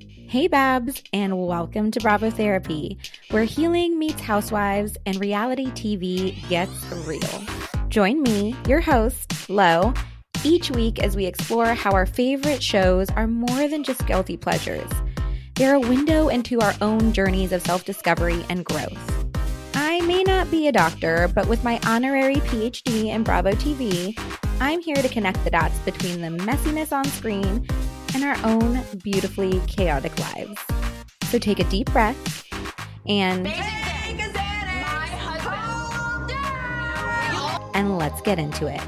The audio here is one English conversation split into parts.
Hey, Babs, and welcome to Bravo Therapy, where healing meets housewives and reality TV gets real. Join me, your host, Lo, each week as we explore how our favorite shows are more than just guilty pleasures. They're a window into our own journeys of self discovery and growth. I may not be a doctor, but with my honorary PhD in Bravo TV, I'm here to connect the dots between the messiness on screen and our own beautifully chaotic lives. So take a deep breath and and let's get into it.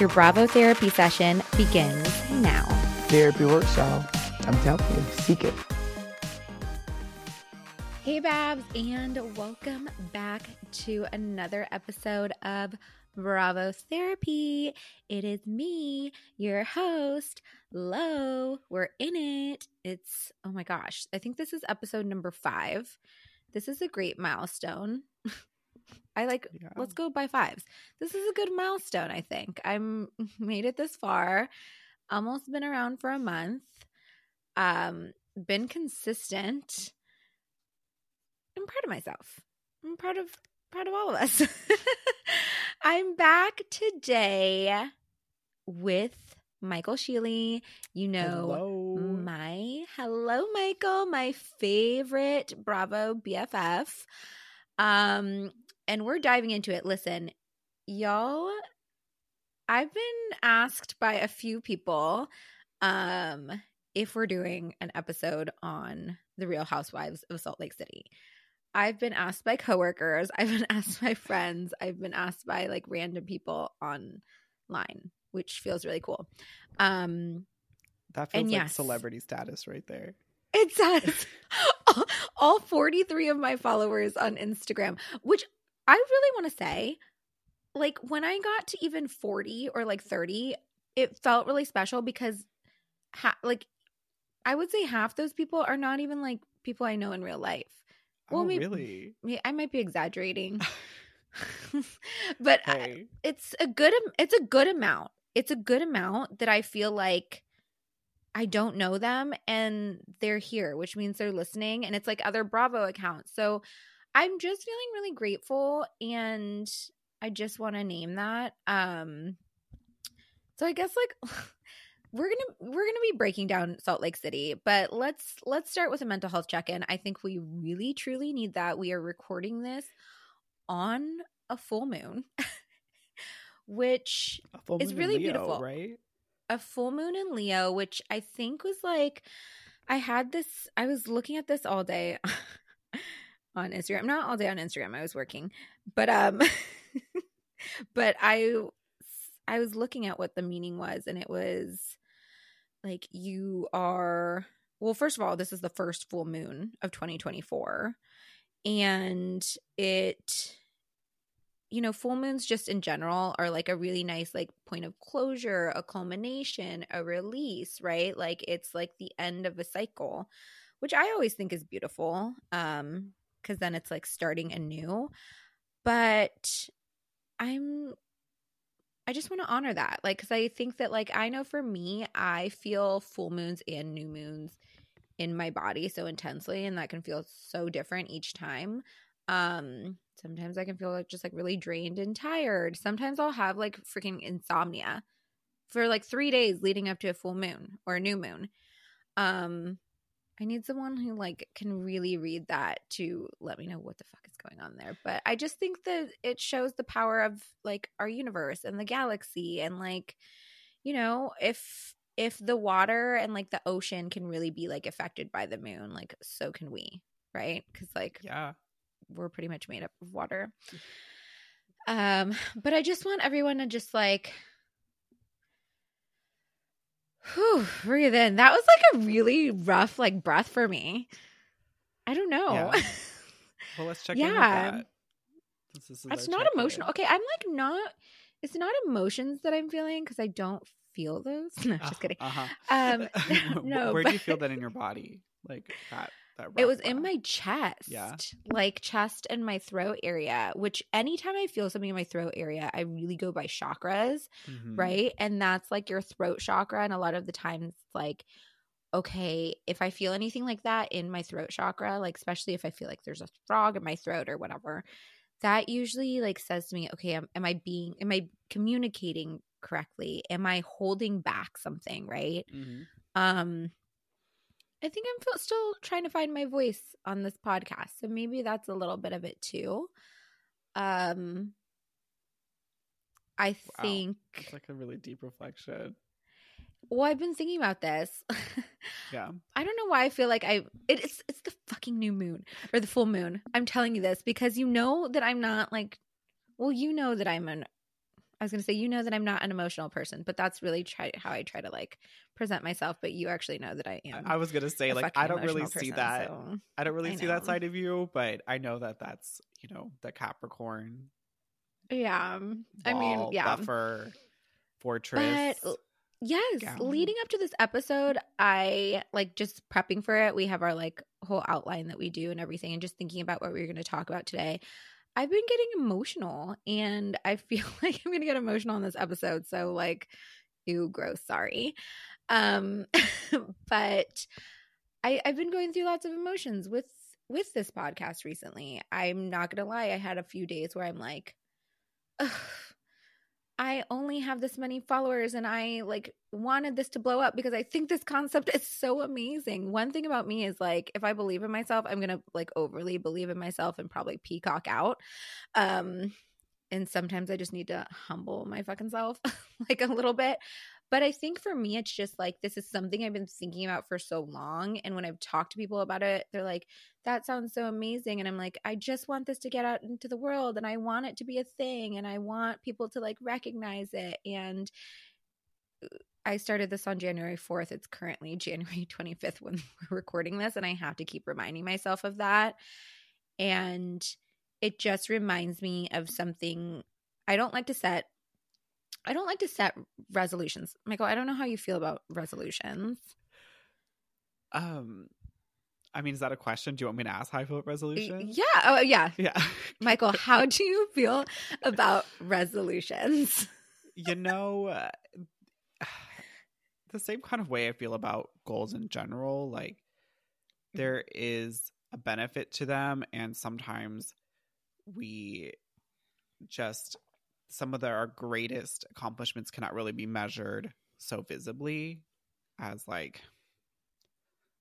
Your Bravo therapy session begins now. Therapy works, y'all. I'm telling you, seek it. Hey, Babs, and welcome back to another episode of Bravo Therapy. It is me, your host, Lo. We're in it. It's, oh my gosh, I think this is episode number five. This is a great milestone. I like, Yeah. let's go by fives. This is a good milestone, I think. I'm made it this far, almost been around for a month, um, been consistent. I'm proud of myself. I'm proud of proud of all of us. I'm back today with Michael Sheely. You know, Hello. my hello, Michael, my favorite Bravo BFF. Um, and we're diving into it. Listen, y'all, I've been asked by a few people um if we're doing an episode on the Real Housewives of Salt Lake City. I've been asked by coworkers, I've been asked by friends, I've been asked by like random people online, which feels really cool. Um That feels like yes. celebrity status right there. it does. all, all 43 of my followers on Instagram, which I really want to say, like when I got to even 40 or like 30, it felt really special because ha- like I would say half those people are not even like people I know in real life. Well, oh, maybe- really? I might be exaggerating. but I- it's a good it's a good amount. It's a good amount that I feel like I don't know them and they're here, which means they're listening and it's like other Bravo accounts. So I'm just feeling really grateful and I just want to name that. Um so I guess like we're going to we're to be breaking down Salt Lake City, but let's let's start with a mental health check-in. I think we really truly need that. We are recording this on a full moon. which full moon in really Leo, beautiful. right? a full moon in Leo, which I think was like I had this I was looking at this all day on Instagram. Not all day on Instagram. I was working. But um but I I was looking at what the meaning was and it was like you are well first of all this is the first full moon of 2024 and it you know, full moons just in general are like a really nice like point of closure, a culmination, a release, right? Like it's like the end of a cycle, which I always think is beautiful. Um cuz then it's like starting anew. But I'm I just want to honor that. Like cuz I think that like I know for me, I feel full moons and new moons in my body so intensely and that can feel so different each time. Um sometimes I can feel like just like really drained and tired. Sometimes I'll have like freaking insomnia for like 3 days leading up to a full moon or a new moon. Um I need someone who like can really read that to let me know what the fuck is going on there. But I just think that it shows the power of like our universe and the galaxy and like you know, if if the water and like the ocean can really be like affected by the moon, like so can we, right? Cuz like Yeah. we're pretty much made up of water. Um, but I just want everyone to just like whew, breathe in. That was like a really rough like breath for me. I don't know. Yeah. Well, let's check in with Yeah. that. Since this is It's not check-in. emotional. Okay, I'm like not it's not emotions that I'm feeling because I don't feel those. No, just kidding. Uh-huh. Um, no, Where do you feel that in your body? Like that It was in my chest. Yeah. Like chest and my throat area, which anytime I feel something in my throat area, I really go by chakras, Mhm. right? And that's like your throat chakra. And a lot of the times, like okay, if I feel anything like that in my throat chakra, like especially if I feel like there's a frog in my throat or whatever, that usually like says to me, okay, am, am I being, am I communicating correctly? Am I holding back something? Right. Mhm. Um, I think I'm still trying to find my voice on this podcast, so maybe that's a little bit of it too. Um, I Wow. think. It's like a really deep reflection. Well, I've been thinking about this. Yeah. I don't know why I feel like I it, it's it's the fucking new moon or the full moon. I'm telling you this because you know that I'm not like well, you know that I'm an I was going to say you know that I'm not an emotional person, but that's really try how I try to like present myself, but you actually know that I am. I was gonna say like I don't really emotional see that. so- I don't really I see that side of you, but I know that that's you know the Capricorn. Yeah. Um, I mean, yeah. Buffer, fortress. But yes, leading up to this episode, I like just prepping for it. We have our like whole outline that we do and everything, and just thinking about what we are going to talk about today. I've been getting emotional, and I feel like I'm going to get emotional on this episode. So, like, ew, gross. Sorry, um, but I I've been going through lots of emotions with with this podcast recently. I'm not going to lie. I had a few days where I'm like. Ugh, I only have this many followers and I like wanted this to blow up because I think this concept is so amazing. One thing about me is like if I believe in myself, I'm going to like overly believe in myself and probably peacock out. Um and sometimes I just need to humble my fucking self like a little bit. But I think for me it's just like this is something I've been thinking about for so long and when I've talked to people about it, they're like that sounds so amazing and i'm like i just want this to get out into the world and i want it to be a thing and i want people to like recognize it and i started this on january 4th it's currently january 25th when we're recording this and i have to keep reminding myself of that and it just reminds me of something i don't like to set i don't like to set resolutions. Michael i don't know how you feel about resolutions. Um, I mean, is that a question? Do you want me to ask how I feel about resolution? yeah oh yeah Yeah. Michael, how do you feel about resolutions? you know, uh, the same kind of way I feel about goals in general. Like, there is a benefit to them, and sometimes we just some of the, our greatest accomplishments cannot really be measured so visibly as like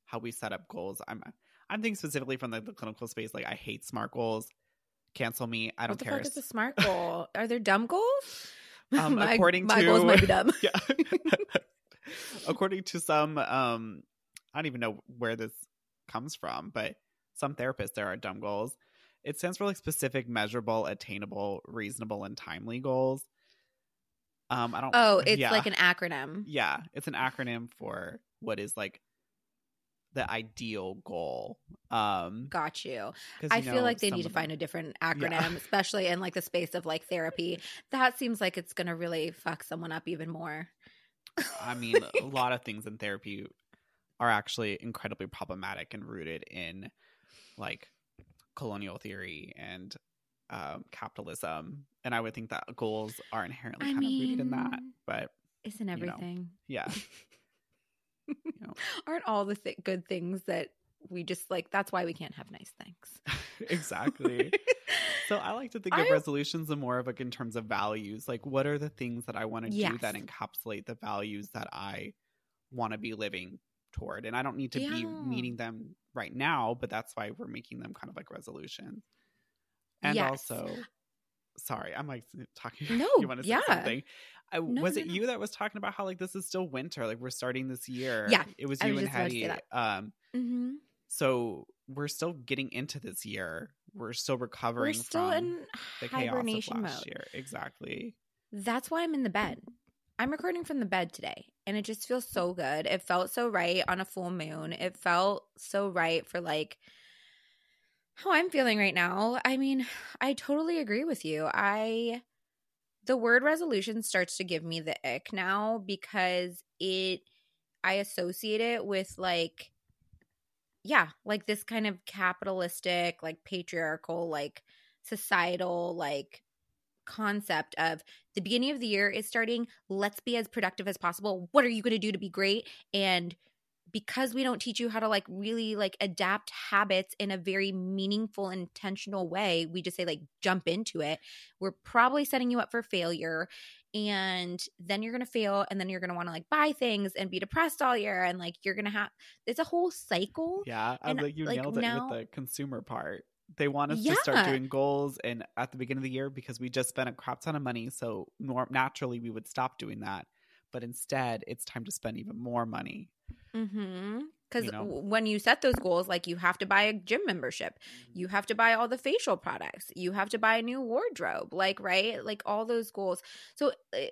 how we set up goals. I'm I'm thinking specifically from the, the clinical space. Like, I hate smart goals. Cancel me. I don't what the care. fuck is a smart goal? Are there dumb goals? Um, my, according my to goals might be dumb. yeah. According to some, um, I don't even know where this comes from, but some therapists there are dumb goals. It stands for like specific, measurable, attainable, reasonable, and timely goals. Um, I don't. Oh, it's yeah. like an acronym. yeah, it's an acronym for what is like the ideal goal. Um, Got you. I you feel like they need to find a different acronym, especially in like the space of like therapy. That seems like it's gonna really fuck someone up even more. I mean, a lot of things in therapy are actually incredibly problematic and rooted in like colonial theory and um, capitalism. And I would think that goals are inherently I kind of rooted in that. But Isn't know. everything? yeah, you know, Aren't all the th- good things that we just like? That's why we can't have nice things. exactly. So I like to think of resolutions in more of like in terms of values. Like, what are the things that I want to do that encapsulate the values that I want to be living toward? And I don't need to be meeting them right now, but that's why we're making them kind of like resolutions. And Yes. also, sorry, I'm like talking. No, you want to say yeah. something? I, No, was no, it no. you that was talking about how like this is still winter? Like we're starting this year. Yeah, it was you was and just about to say Hetty. that. Um, hmm so we're still getting into this year. We're still We're recovering still from in the chaos hibernation mode. year. Exactly. That's why I'm in the bed. I'm recording from the bed today, and it just feels so good. It felt so right on a full moon. It felt so right for like how I'm feeling right now. I mean, I totally agree with you. I the word resolution starts to give me the ick now because it I associate it with like yeah, like this kind of capitalistic, like patriarchal, like societal, like concept of the beginning of the year is starting. Let's be as productive as possible. What are you going to do to be great? And because we don't teach you how to like really like adapt habits in a very meaningful intentional way we just say like jump into it we're probably setting you up for failure and then you're gonna fail and then you're gonna want to like buy things and be depressed all year and like you're gonna have it's a whole cycle Yeah, I And, like you like, nailed now- it with the consumer part. They want us Yeah. to start doing goals and at the beginning of the year because we just spent a crap ton of money, so nor- naturally we would stop doing that. But instead, it's time to spend even more money. Mm-hmm. Because You know? when you set those goals, like you have to buy a gym membership, you have to buy all the facial products, you have to buy a new wardrobe, like right, like all those goals. So eh,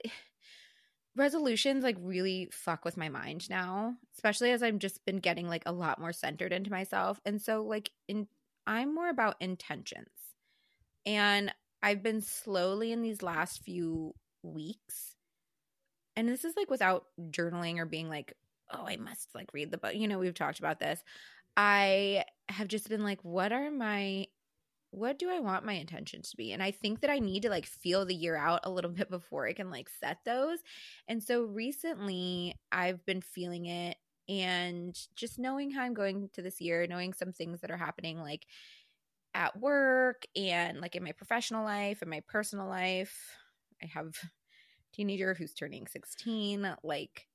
resolutions like really fuck with my mind now, especially as I've just been getting like a lot more centered into myself, and so like in I'm more about intentions, and I've been slowly in these last few weeks, and this is like without journaling or being like oh, I must like read the book. You know, we've talked about this. I have just been like, what are my, what do I want my intentions to be? And I think that I need to like feel the year out a little bit before I can like set those. And so recently I've been feeling it and just knowing how I'm going to this year, knowing some things that are happening like at work and like in my professional life and my personal life. I have teenager who's turning 16. Like,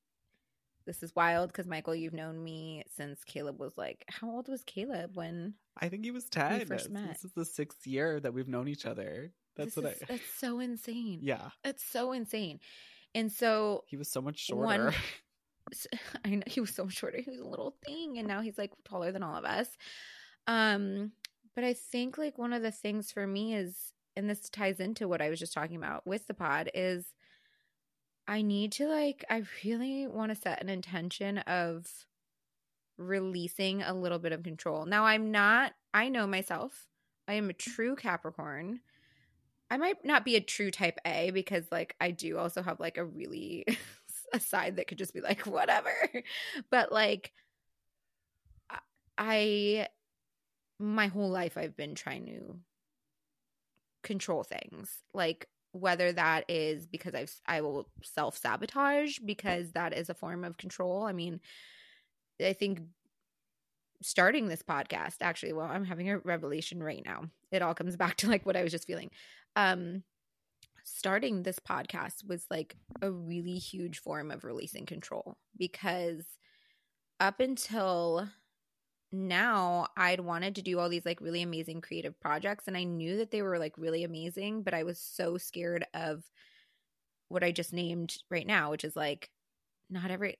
this is wild because Michael, you've known me since Caleb was like, how old was Caleb when? I think he was 10. first This- met. This is the sixth year that we've known each other. That's this what is, I. It's so insane. Yeah, It's so insane. And so he was so much One- shorter. s- I know he was so shorter. He was a little thing, and now he's like taller than all of us. Um, but I think like one of the things for me is, and this ties into what I was just talking about with the pod, is I need to like I really want to set an intention of releasing a little bit of control. Now I'm not. I know myself. I am a true Capricorn. I might not be a true type A because like I do also have like a really a side that could just be like whatever. But like I- my whole life I've been trying to control things. Like whether that is because I've I will self-sabotage because that is a form of control. I mean, I think starting this podcast actually well i'm having a revelation right now it all comes back to like what i was just feeling um starting this podcast was like a really huge form of releasing control because up until now I'd wanted to do all these like really amazing creative projects and I knew that they were like really amazing but I was so scared of what I just named right now which is like not every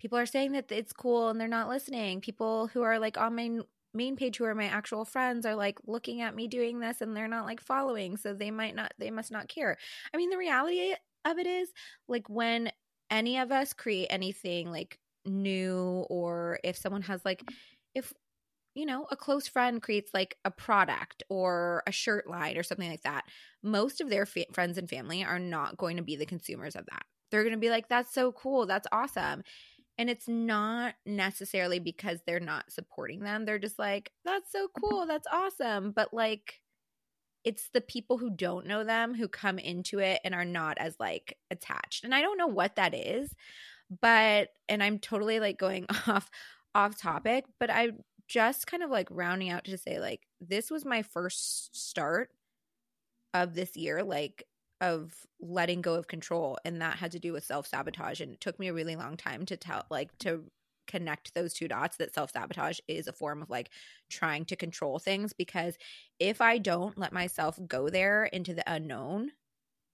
people are saying that it's cool and they're not listening. People who are like on my main page who are my actual friends are like looking at me doing this and they're not like following so they might not they must not care. I mean the reality of it is like when any of us create anything like new or if someone has like if you know a close friend creates like a product or a shirt line or something like that most of their fa- friends and family are not going to be the consumers of that they're going to be like that's so cool that's awesome and it's not necessarily because they're not supporting them. They're just like, that's so cool. That's awesome. But like, it's the people who don't know them who come into it and are not as like attached. And I don't know what that is, but, and I'm totally like going off, off topic, but I just kind of like rounding out to say, like, this was my first start of this year. Like, of letting go of control and that had to do with self-sabotage and it took me a really long time to tell like to connect those two dots that self-sabotage is a form of like trying to control things because if i don't let myself go there into the unknown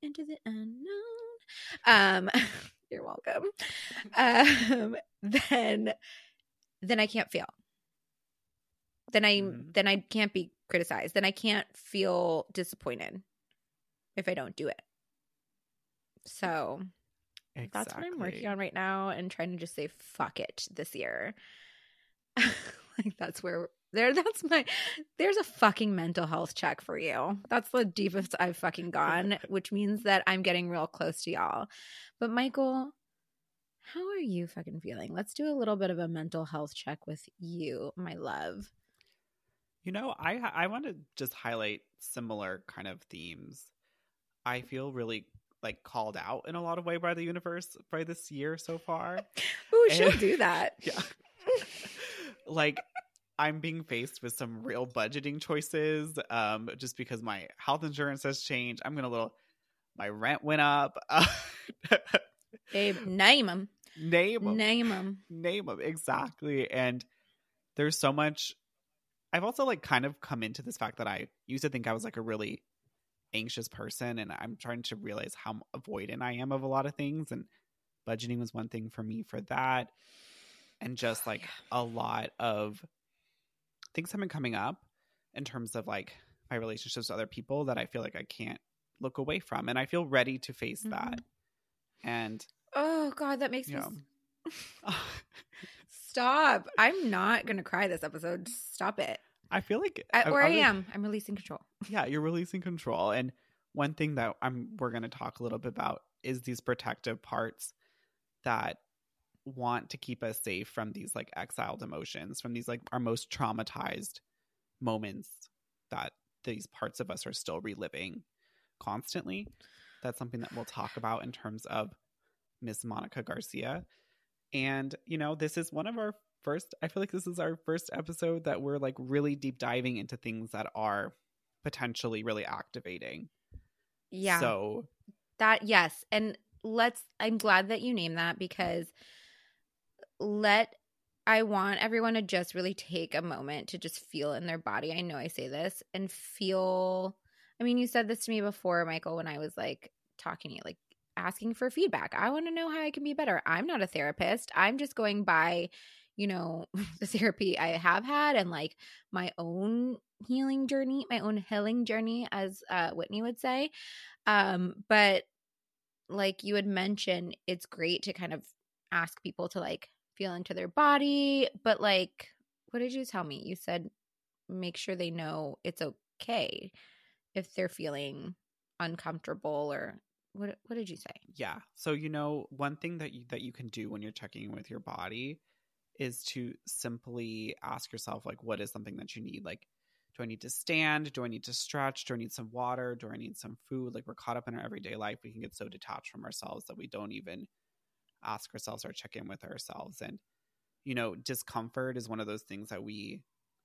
into the unknown um you're welcome um then then i can't fail then i Mhm. then i can't be criticized then i can't feel disappointed if I don't do it. So that's what I'm working on right now and trying to just say fuck it this year. like that's where there that's my there's a fucking mental health check for you. That's the deepest I've fucking gone, which means that I'm getting real close to y'all. But Michael, how are you fucking feeling? Let's do a little bit of a mental health check with you, my love. You know, I I want to just highlight similar kind of themes. I feel really like called out in a lot of way by the universe by this year so far. Ooh, she'll do that. Yeah. like I'm being faced with some real budgeting choices. Um, just because my health insurance has changed. I'm gonna little my rent went up. Babe, name them. Name them. Name them. Name them. Exactly. And there's so much I've also like kind of come into this fact that I used to think I was like a really anxious person and I'm trying to realize how avoidant I am of a lot of things and budgeting was one thing for me for that and oh, just like Yeah. a lot of things have been coming up in terms of like my relationships with other people that I feel like I can't look away from and I feel ready to face that mm-hmm. and Oh God, that makes you me stop. I'm not gonna cry this episode. Just Stop it. I feel like I, where I, was- am, I'm releasing control. yeah you're releasing control and one thing that i'm we're to talk a little bit about is these protective parts that want to keep us safe from these like exiled emotions from these like our most traumatized moments that these parts of us are still reliving constantly that's something that we'll talk about in terms of miss monica garcia and you know this is one of our first i feel like this is our first episode that we're like really deep diving into things that are potentially really activating. Yeah. So That yes, and let's I'm glad that you named that because let I want everyone to just really take a moment to just feel in their body. I know I say this and feel I mean, you said this to me before, Michael, when I was like talking to you, like asking for feedback. I want to know how I can be better. I'm not a therapist. I'm just going by, you know, the therapy I have had and like my own healing journey, my own healing journey, as uh, Whitney would say. Um, but like you had mentioned, it's great to kind of ask people to like feel into their body. But like, what did you tell me? You said make sure they know it's okay if they're feeling uncomfortable or what what did you say? yeah. So you know, one thing that you that you can do when you're checking in with your body is to simply ask yourself like what is something that you need? Like do I need to stand? Do I need to stretch? Do I need some water? Do I need some food? Like we're caught up in our everyday life. We can get so detached from ourselves that we don't even ask ourselves or check in with ourselves. And, you know, discomfort is one of those things that we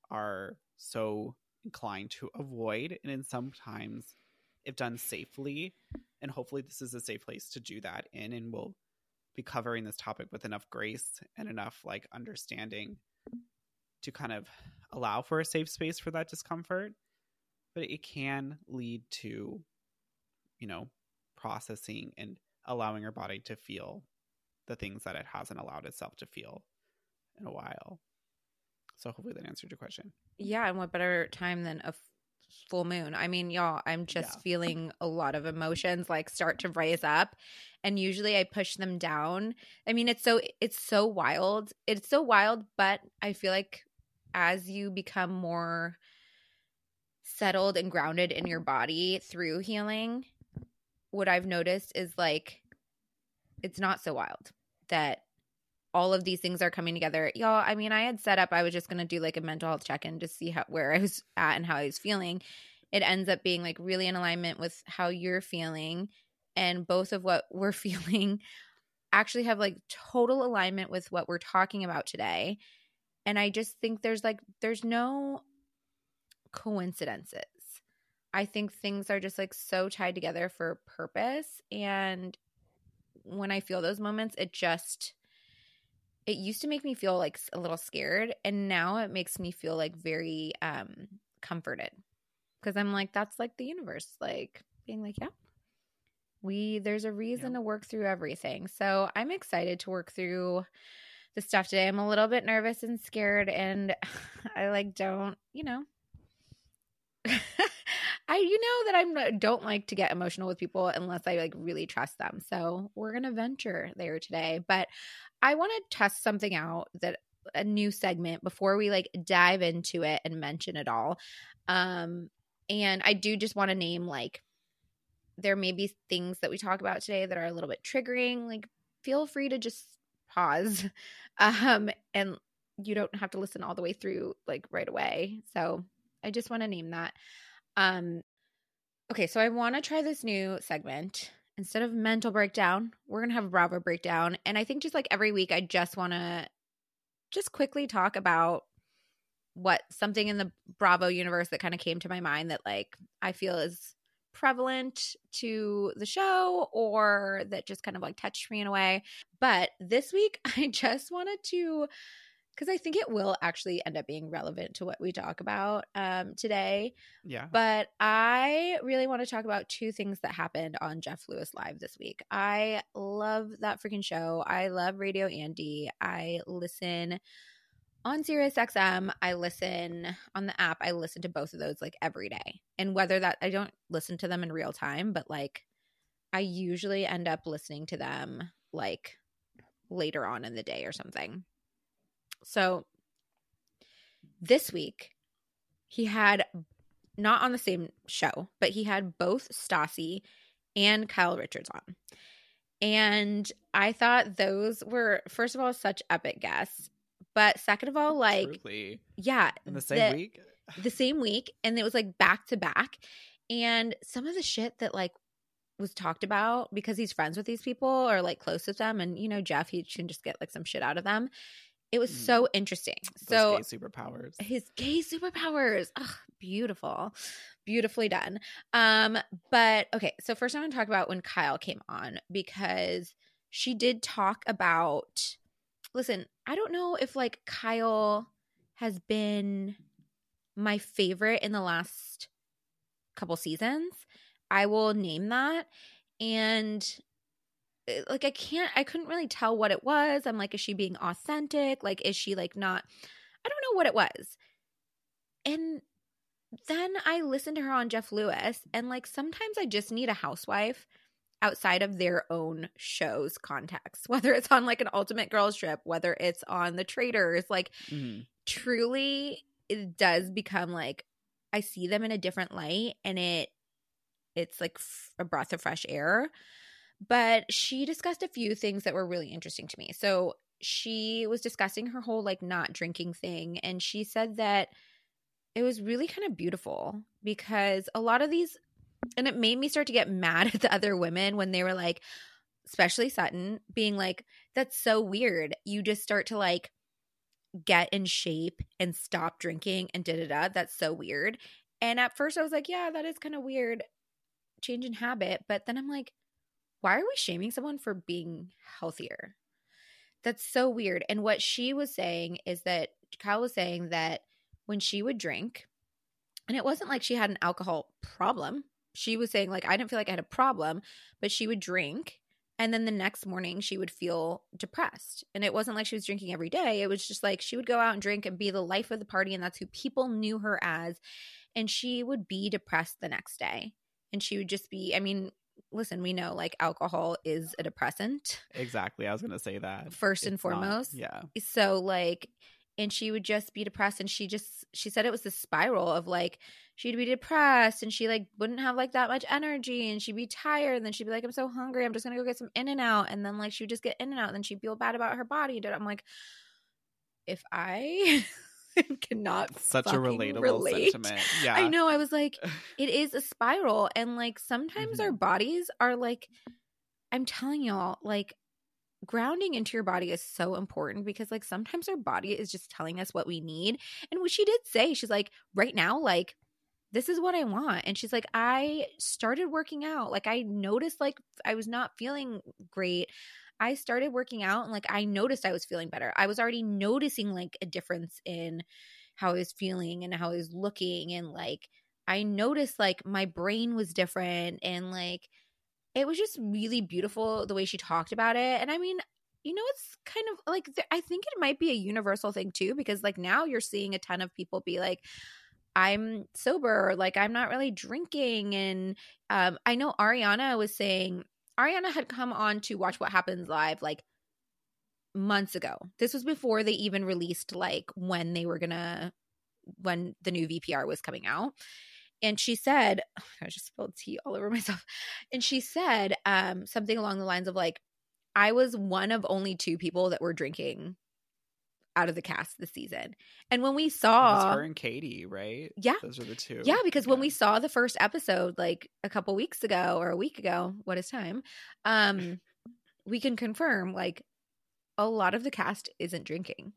are so inclined to avoid. And in sometimes, if done safely, and hopefully this is a safe place to do that in, and we'll be covering this topic with enough grace and enough like understanding to kind of allow for a safe space for that discomfort. But it can lead to, you know, processing and allowing your body to feel the things that it hasn't allowed itself to feel in a while. So hopefully that answered your question. Yeah, and what better time than a full moon? I mean, y'all, I'm just Yeah. feeling a lot of emotions like start to rise up, and usually I push them down. I mean, it's so it's so wild. It's so wild, but I feel like as you become more settled and grounded in your body through healing, what I've noticed is like it's not so wild that all of these things are coming together. Y'all, I mean, I had set up I was just going to do like a mental health check-in to see how where I was at and how I was feeling. It ends up being like really in alignment with how you're feeling and both of what we're feeling actually have like total alignment with what we're talking about today. And I just think there's like there's no coincidences. I think things are just like so tied together for purpose and when I feel those moments it just it used to make me feel like a little scared and now it makes me feel like very um comforted. Because i'm like that's like the universe like being like yeah we there's a reason Yeah. to work through everything. So i'm excited to work through the stuff today. I'm a little bit nervous and scared and i like don't you know I you know that I'm don't like to get emotional with people unless I like really trust them. So we're gonna venture there today. But I want to test something out that a new segment before we like dive into it and mention it all. Um, and I do just want to name like there may be things that we talk about today that are a little bit triggering. Like, feel free to just pause, um, and you don't have to listen all the way through like right away. So I just want to name that. Um, okay, so I want to try this new segment. Instead of mental breakdown, we're gonna have a Bravo breakdown. And I think just like every week, I just want to just quickly talk about what something in the Bravo universe that kind of came to my mind that like I feel is prevalent to the show or that just kind of like touched me in a way. But this week, I just wanted to, because I think it will actually end up being relevant to what we talk about um, today. Yeah. But I really want to talk about two things that happened on Jeff Lewis Live this week. I love that freaking show. I love Radio Andy. I listen on Sirius XM, I listen on the app, I listen to both of those like every day. And whether that I don't listen to them in real time, but like I usually end up listening to them like later on in the day or something. So this week he had not on the same show, but he had both Stassi and Kyle Richards on. And I thought those were, first of all, such epic guests. But second of all, like, Truly. yeah, In the same week? the same week, and it was like back to back. And some of the shit that like was talked about because he's friends with these people or like close with them, and you know Jeff, he can just get like some shit out of them. It was Mm. so interesting. Those so gay superpowers. his gay superpowers. Ugh, beautiful. Beautifully done. Um, but okay, so first I want to talk about when Kyle came on because she did talk about listen, I don't know if like Kyle has been my favorite in the last couple seasons. I will name that. And like I can't I couldn't really tell what it was. I'm like, is she being authentic? Like, is she like not I don't know what it was. And then I listened to her on Jeff Lewis, and like sometimes I just need a housewife outside of their own show's context, whether it's on like an ultimate girls trip, whether it's on the Traitors, like Mhm. truly it does become like I see them in a different light and it it's like f- a breath of fresh air. But she discussed a few things that were really interesting to me. So she was discussing her whole like not drinking thing and she said that it was really kind of beautiful because a lot of these and it made me start to get mad at the other women when they were like especially Sutton being like that's so weird. You just start to like get in shape and stop drinking and da da da. That's so weird. And at first I was like, yeah, that is kind of weird change in habit. But then I'm like, why are we shaming someone for being healthier? That's so weird. And what she was saying is that Kyle was saying that when she would drink, and it wasn't like she had an alcohol problem. She was saying, like, I didn't feel like I had a problem, but she would drink. And then the next morning she would feel depressed. And it wasn't like she was drinking every day. It was just like she would go out and drink and be the life of the party. And that's who people knew her as. And she would be depressed the next day. And she would just be, I mean, listen, we know like alcohol is a depressant. Exactly. I was going to say that. First and It's not- foremost. yeah. So like and she would just be depressed and she just she said it was the spiral of like she'd be depressed and she like wouldn't have like that much energy and she'd be tired and then she'd be like i'm so hungry i'm just gonna go get some in and out and then like she would just get in and out and then she'd feel bad about her body i'm like if i cannot Such a relatable relate. sentiment. Yeah. i know i was like it is a spiral and like sometimes our Mhm. bodies are like i'm telling y'all like grounding into your body is so important because like sometimes our body is just telling us what we need and what she did say she's like right now like this is what i want and she's like i started working out like i noticed like i was not feeling great i started working out and like i noticed i was feeling better. I was already noticing like a difference in how i was feeling and how i was looking and like i noticed like my brain was different and like it was just really beautiful the way she talked about it and i mean you know it's kind of like th- i think it might be a universal thing too because like now you're seeing a ton of people be like i'm sober like i'm not really drinking and um i know ariana was saying ariana had come on to watch what happens live like months ago. This was before they even released like when they were gonna when the new vpr was coming out. And she said i just spilled tea all over myself. And she said um something along the lines of like i was one of only two people that were drinking out of the cast this season and when we saw her and Katie, right? Yeah. Those are the two. yeah because when we saw the first episode like a couple weeks ago or a week ago what is time um we can confirm like a lot of the cast isn't drinking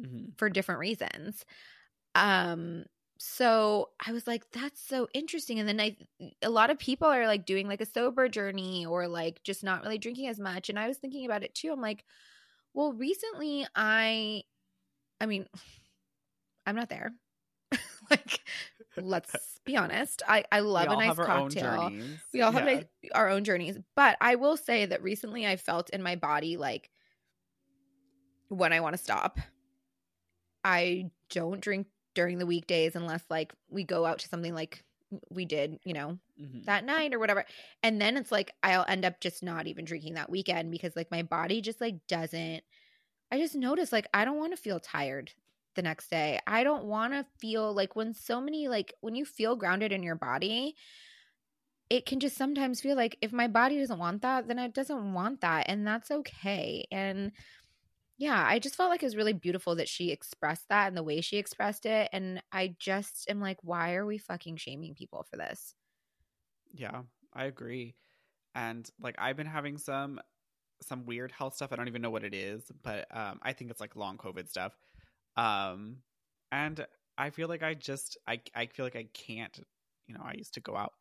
Mhm. for different reasons. Um so I was like that's so interesting and then I a lot of people are like doing like a sober journey or like just not really drinking as much and I was thinking about it too. I'm like well recently I I mean I'm not there. like let's be honest. I I love a nice cocktail. We all have Yeah. like, our own journeys. But I will say that recently I felt in my body like when I want to stop. I don't drink during the weekdays unless like we go out to something like we did, you know, Mhm. that night or whatever. And then it's like I'll end up just not even drinking that weekend because like my body just like doesn't I just notice like I don't want to feel tired the next day. I don't want to feel like when so many like when you feel grounded in your body, it can just sometimes feel like if my body doesn't want that, then it doesn't want that and that's okay. And yeah, I just felt like it was really beautiful that she expressed that and the way she expressed it and I just am like why are we fucking shaming people for this? Yeah, I agree. And like I've been having some some weird health stuff. I don't even know what it is, but um I think it's like long COVID stuff. Um and I feel like I just I I feel like I can't, you know, I used to go out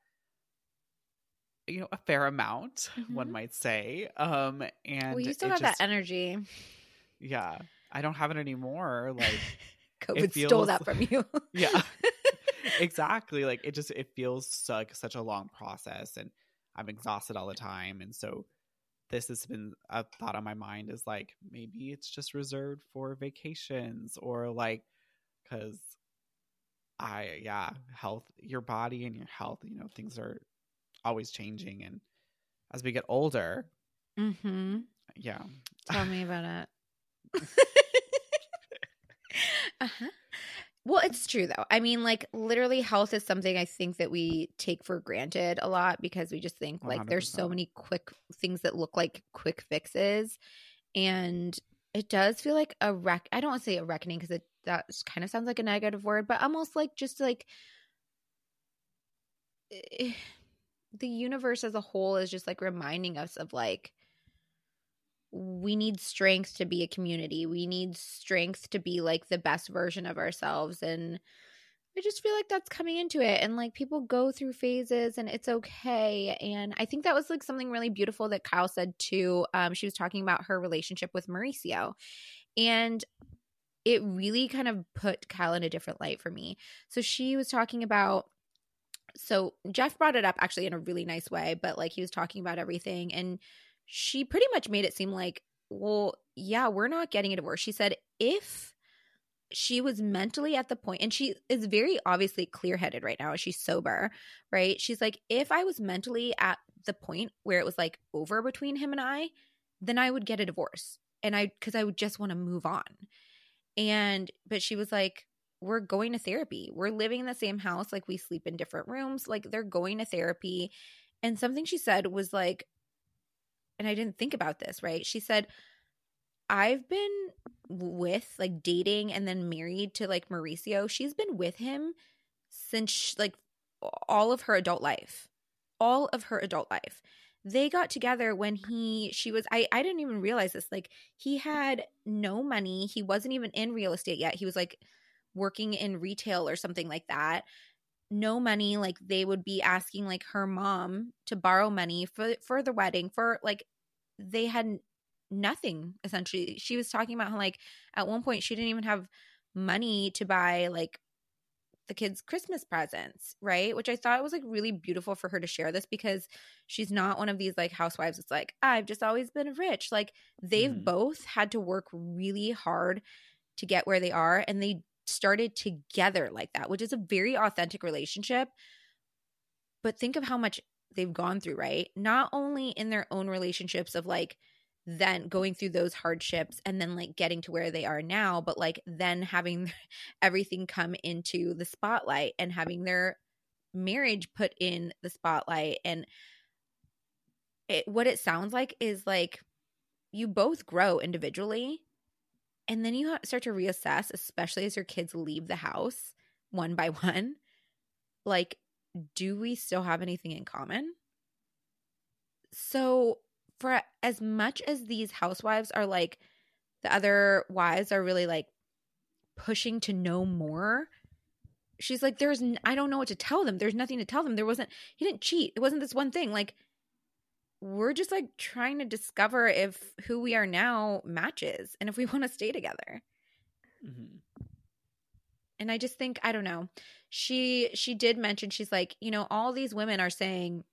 you know, a fair amount, one Mhm. might say. Um and well, you still have just- that energy. Yeah. I don't have it anymore. Like COVID stole feels- that from you. yeah exactly like it just it feels like such a long process and i'm exhausted all the time and so this has been a thought on my mind is like maybe it's just reserved for vacations or like because i yeah health your body and your health you know things are always changing and as we get older mm-hmm. yeah Tell me about it. uh-huh. Well, it's true though. I mean, like literally health is something I think that we take for granted a lot because we just think like there's so many quick things that look like quick fixes and it does feel like a wreck. I don't want to say a reckoning because it that kind of sounds like a negative word, but almost like just like eh, the universe as a whole is just like reminding us of like we need strength to be a community. We need strength to be like the best version of ourselves. And I just feel like that's coming into it. And like people go through phases and it's okay. And I think that was like something really beautiful that Kyle said too. Um, she was talking about her relationship with Mauricio. And it really kind of put Kyle in a different light for me. So she was talking about so Jeff brought it up actually in a really nice way, but like he was talking about everything and she pretty much made it seem like, well, yeah, we're not getting a divorce. She said if she was mentally at the point, and she is very obviously clear headed right now, she's sober, right? She's like, if I was mentally at the point where it was like over between him and I, then I would get a divorce. And I, cause I would just want to move on. And, but she was like, we're going to therapy. We're living in the same house. Like we sleep in different rooms. Like they're going to therapy. And something she said was like, and I didn't think about this, right? She said, I've been with like dating and then married to like Mauricio. She's been with him since like all of her adult life. All of her adult life. They got together when he she was I I didn't even realize this. Like he had no money. He wasn't even in real estate yet. He was like working in retail or something like that no money like they would be asking like her mom to borrow money for for the wedding for like they had nothing essentially. She was talking about how like at one point she didn't even have money to buy like the kids christmas presents right? Which i thought was like really beautiful for her to share this because she's not one of these like housewives it's like i've just always been rich. Like they've Mhm. both had to work really hard to get where they are and they started together like that, which is a very authentic relationship. But think of how much they've gone through, right? Not only in their own relationships of like then going through those hardships and then like getting to where they are now, but like then having everything come into the spotlight and having their marriage put in the spotlight. And it, what it sounds like is like you both grow individually and then you start to reassess especially as your kids leave the house one by one like do we still have anything in common so for as much as these housewives are like the other wives are really like pushing to know more. She's like, there's, I don't know what to tell them. There's nothing to tell them. There wasn't, he didn't cheat. It wasn't this one thing. Like, we're just like trying to discover if who we are now matches and if we want to stay together. Mhm. And I just think, I don't know. She, she did mention, she's like, you know, all these women are saying,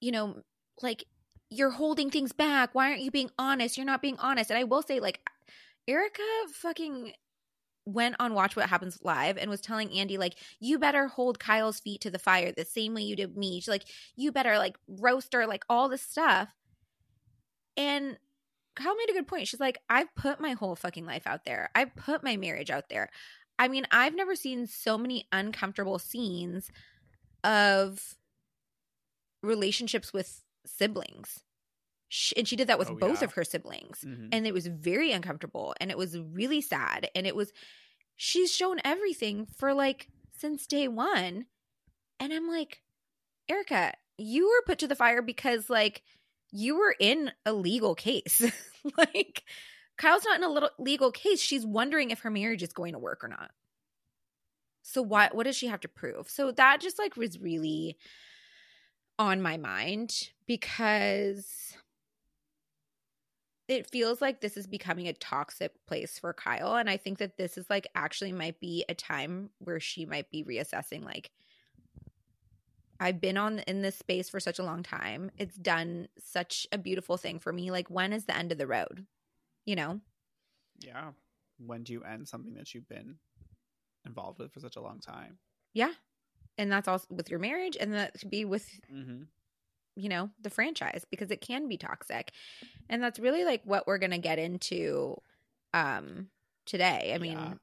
you know, like, you're holding things back. Why aren't you being honest? You're not being honest. And I will say, like, Erica fucking went on Watch What Happens Live and was telling Andy, like, you better hold Kyle's feet to the fire the same way you did me. She's like, you better, like, roast her, like, all this stuff. And Kyle made a good point. She's like, I've put my whole fucking life out there, I've put my marriage out there. I mean, I've never seen so many uncomfortable scenes of relationships with siblings. Sh and she did that with Oh, both yeah. of her siblings Mhm. and it was very uncomfortable and it was really sad and it was she's shown everything for like since day one and i'm like erica you were put to the fire because like you were in a legal case like kyle's not in a little legal case she's wondering if her marriage is going to work or not so what what does she have to prove so that just like was really on my mind because it feels like this is becoming a toxic place for Kyle. And I think that this is like actually might be a time where she might be reassessing like I've been on in this space for such a long time. It's done such a beautiful thing for me. Like when is the end of the road? You know? Yeah. When do you end something that you've been involved with for such a long time? Yeah. And that's also with your marriage and that could be with Mm-hmm. You know the franchise because it can be toxic and that's really like what we're gonna get into um today i mean Yeah.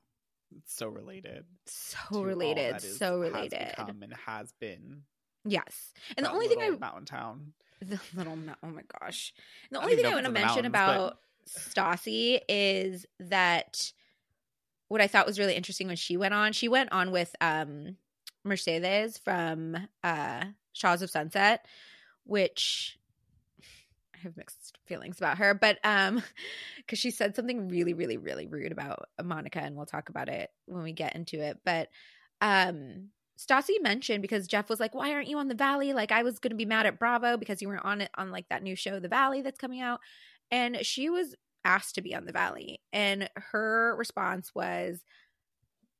It's so related. so related so has related become and has been. yes and the only thing i mountain town. the little oh my gosh the I only thing i want to if it's in mention about stassi is that what i thought was really interesting when she went on she went on with um mercedes from uh shahs of sunset which I have mixed feelings about her, but um cuz she said something really really really rude about Monica and we'll talk about it when we get into it. But um Stassi mentioned because Jeff was like, "Why aren't you on the Valley? Like I was going to be mad at Bravo because you weren't on it on like that new show The Valley that's coming out." And she was asked to be on the Valley and her response was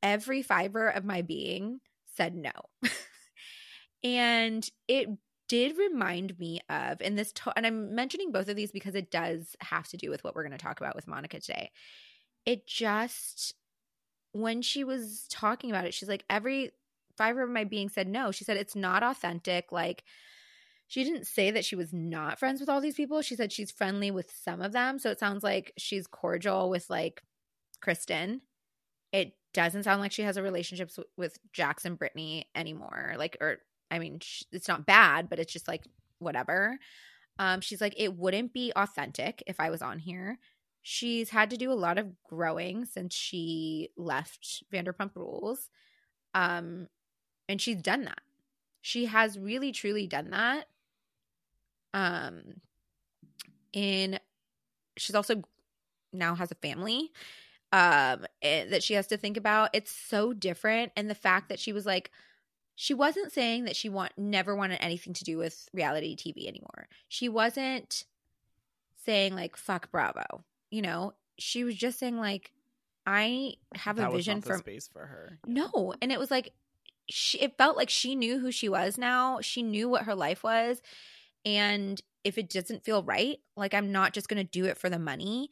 every fiber of my being said no. and it did remind me of and this to- and i'm mentioning both of these because it does have to do with what we're going to talk about with monica today. It just when she was talking about it she's like every fiber of my being said no. She said it's not authentic. Like she didn't say that she was not friends with all these people. She said she's friendly with some of them. So it sounds like she's cordial with like kristen. It doesn't sound like she has a relationship with, with jax and brittany anymore like or I mean, sh- it's not bad, but it's just like whatever. Um, she's like, it wouldn't be authentic if I was on here. She's had to do a lot of growing since she left Vanderpump Rules. Um, and she's done that. She has really truly done that. Um, and she's also now has a family um that she has to think about. It's so different. And the fact that she was like, she wasn't saying that she want never wanted anything to do with reality TV anymore. She wasn't saying like fuck Bravo. You know, she was just saying like I have that a vision was not the for space for her. no, and it was like she it felt like she knew who she was now. She knew what her life was and if it doesn't feel right, like I'm not just going to do it for the money.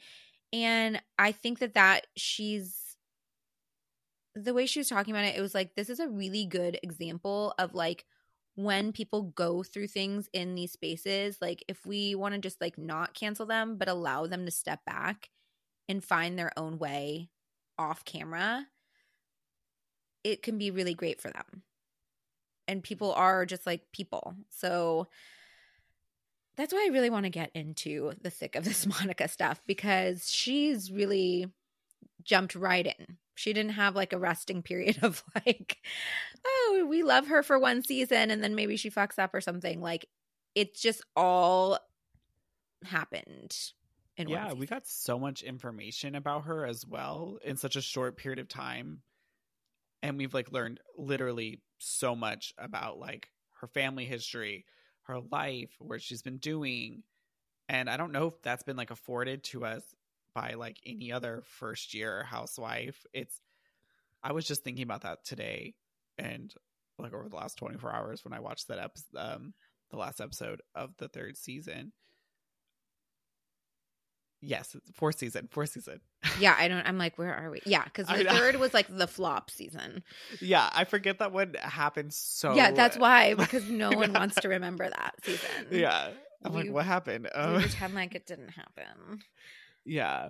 And I think that that she's the way she was talking about it, it was like this is a really good example of like when people go through things in these spaces, like if we want to just like not cancel them, but allow them to step back and find their own way off camera, it can be really great for them. And people are just like people. So that's why I really want to get into the thick of this Monica stuff because she's really jumped right in. She didn't have like a resting period of like, oh, we love her for one season and then maybe she fucks up or something. Like it's just all happened in yeah, we got so much information about her as well in such a short period of time. And we've like learned literally so much about like her family history, her life, where she's been doing. And I don't know if that's been like afforded to us by like any other first year housewife. It's I was just thinking about that today and like over the last 24 hours when I watched that episode um the last episode of the third season. Yes, it's fourth season, fourth season. yeah, I don't. I'm like, where are we? Yeah, because the third was like the flop season. Yeah, I forget that one happened so. yeah, that's why because no one wants to remember that season. Yeah, I'm like, what happened? we Um, pretend like it didn't happen. Yeah,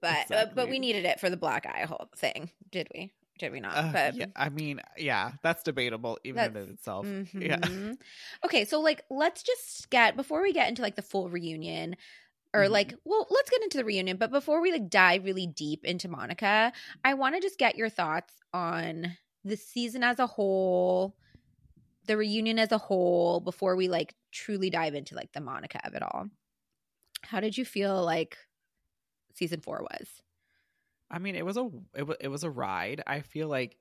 But uh, but we needed it for the black eye hole thing, did we? Did we not? uh, but yeah. I mean, yeah, that's debatable even in itself. Yeah, Mhm. Okay, so like let's just get before we get into like the full reunion or Mhm. like well, let's get into the reunion, but before we like dive really deep into Monica, I want to just get your thoughts on the season as a whole, the reunion as a whole before we like truly dive into like the Monica of it all. How did you feel like season 4 was? I mean, it was a it was, it was a ride. I feel like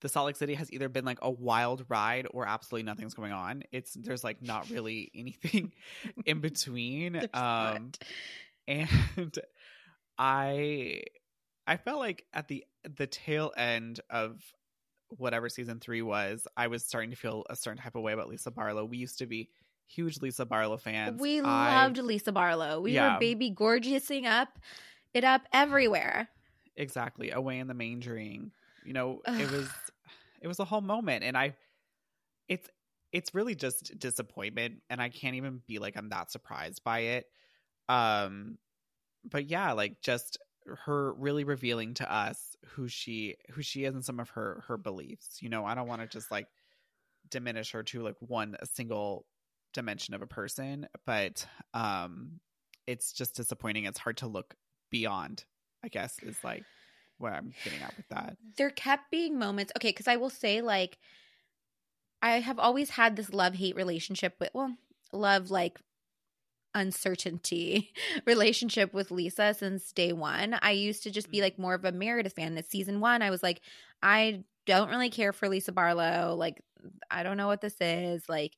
the Salt Lake City has either been like a wild ride or absolutely nothing's going on. It's there's like not really anything in between. Um, not. and I I felt like at the the tail end of whatever season three was, I was starting to feel a certain type of way about Lisa Barlow. We used to be huge Lisa Barlow fans. We I- loved Lisa Barlow. We Yeah. were baby gorgeousing up it up everywhere. exactly away in the mangering. You know, it was it was a whole moment, and I it's it's really just disappointment, and I can't even be like I'm that surprised by it. Um, but yeah, like just her really revealing to us who she who she is and some of her her beliefs. You know, I don't want to just like diminish her to like one a single dimension of a person, but um, it's just disappointing. It's hard to look beyond. I guess is like where I'm getting at with that. there kept being moments okay because i will say like i have always had this love hate relationship with well love like uncertainty relationship with lisa since day one i used to just be like more of a meredith fan at season one i was like i don't really care for lisa barlow like i don't know what this is like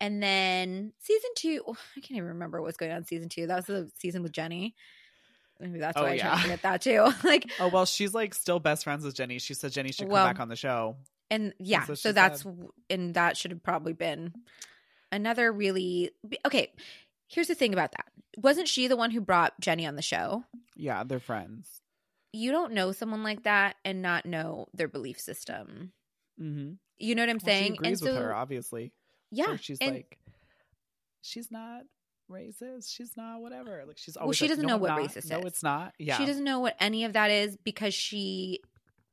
and then season two i can't even remember what's going on in season two that was the season with jenny maybe that's Oh, why i try yeah. to forget that too like Oh well, she's like still best friends with Jenny. She said Jenny should come Well, back on the show. and yeah so that's said. and that should have probably been another really okay here's the thing about that wasn't she the one who brought jenny on the show Yeah, they're friends. you don't know someone like that and not know their belief system Mm-hmm. you know what i'm saying she agrees and so with her, obviously. Yeah So she's and- like, she's not racist. She's not whatever. Like she's Well, she like, doesn't "No, know what not. racist No, is. it's not. Yeah, she doesn't know what any of that is because she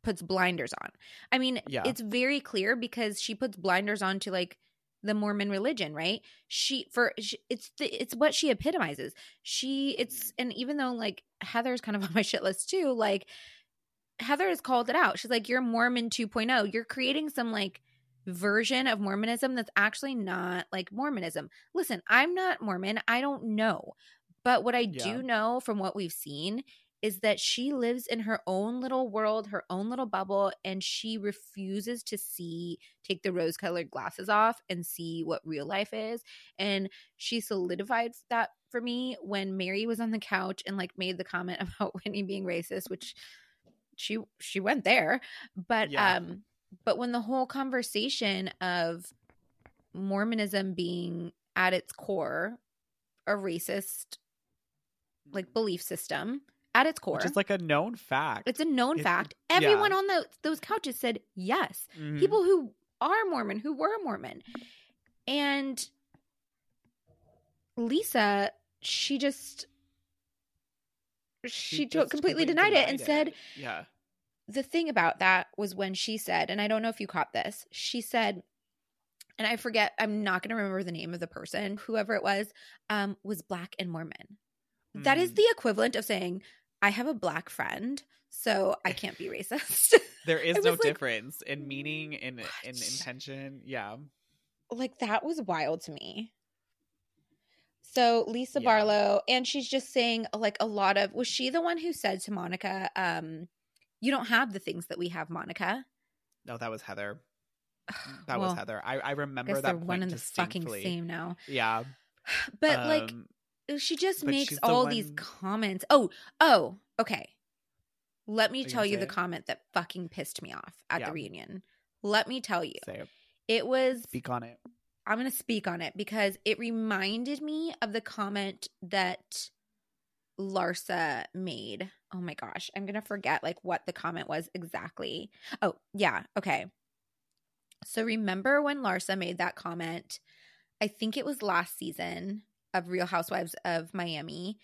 puts blinders on i mean Yeah. it's very clear because she puts blinders on to like the mormon religion right she for she, it's the, it's what she epitomizes she it's mm-hmm. and even though like heather's kind of on my shit list too like heather has called it out she's like you're mormon 2.0 you're creating some like version of mormonism that's actually not like mormonism listen i'm not mormon i don't know but what i Yeah. do know from what we've seen is that she lives in her own little world, her own little bubble, and she refuses to see, take the rose colored glasses off and see what real life is. And she solidified that for me when Mary was on the couch and like made the comment about Whitney being racist, which she she went there. But Yeah. um but when the whole conversation of Mormonism being at its core a racist like belief system at its core. Which is like a known fact. it's a known it- fact. yeah. Everyone on those those couches said yes. Mhm. People who are Mormon, who were Mormon. And Lisa, she just she, to- just completely denied, it and said "Yeah, the thing about that was when she said, and I don't know if you caught this, she said, and I forget, I'm not going to remember the name of the person, whoever it was, um, was black and Mormon. That is Mm. the equivalent of saying, I have a black friend, so I can't be racist. there is no like, difference in meaning in in intention." Yeah, like, that was wild to me. So Lisa Yeah. Barlow, and she's just saying like a lot of. Was she the one who said to Monica, um, "You don't have the things that we have, Monica"? No, that was Heather. That Well, was Heather. I, I I remember guess that they're point one and the fucking same now. Yeah, But like, um, she just makes she's the all these comments. Oh, oh, okay. Let me Are tell gonna you the it? comment that fucking pissed me off at Yeah. the reunion. Let me tell you. say it. It was Speak on it. I'm going to speak on it because it reminded me of the comment that Larsa made. Oh my gosh, I'm going to forget like what the comment was exactly. Oh, yeah, okay. So remember when Larsa made that comment? I think it was last season of Real Housewives of Miami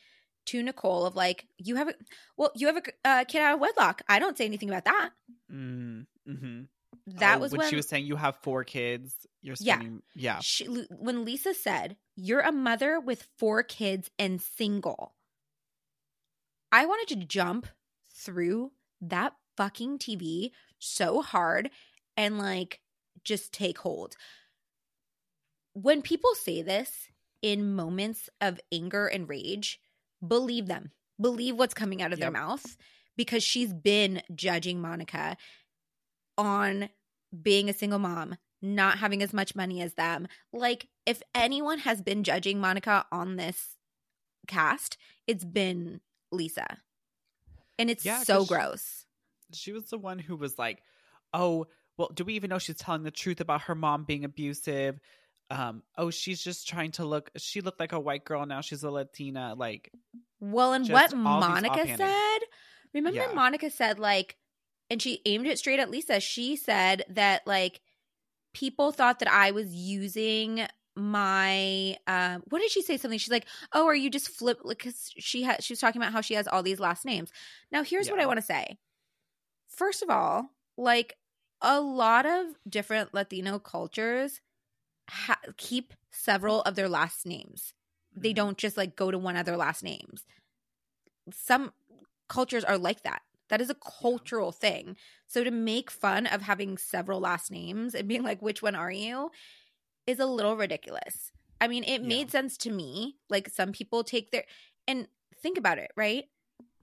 to Nicole of like, you have a well, you have a uh, kid out of wedlock. I don't say anything about that. Mm, hmm That was when, when she was saying you have four kids. You're Yeah. Yeah. she, when Lisa said, You're a mother with four kids and single. I wanted to jump through that fucking TV so hard and like just take hold. When people say this in moments of anger and rage, believe them. Believe what's coming out of their Yep. mouth because she's been judging Monica on being a single mom, not having as much money as them. Like, if anyone has been judging Monica on this cast, it's been Lisa. And it's Yeah, so 'cause she- gross. She was the one who was like, "Oh, well, do we even know she's telling the truth about her mom being abusive?" Um, oh, she's just trying to look. She looked like a white girl. Now she's a Latina. Like, Well, and what Monica said, remember Yeah. Monica said, like, and she aimed it straight at Lisa. She said that, like, people thought that I was using my um what did she say? Something she's like oh are you just flip because she had she was talking about how she has all these last names. Now here's what i want to say. First of all like a lot of different latino cultures ha- keep several of their last names. They Mhm. don't just like go to one of their last names. Some cultures are like that. That is a cultural thing. So to make fun of having several last names and being like which one are you is a little ridiculous. I mean it Yeah. made sense to me. Like some people take their and think about it right?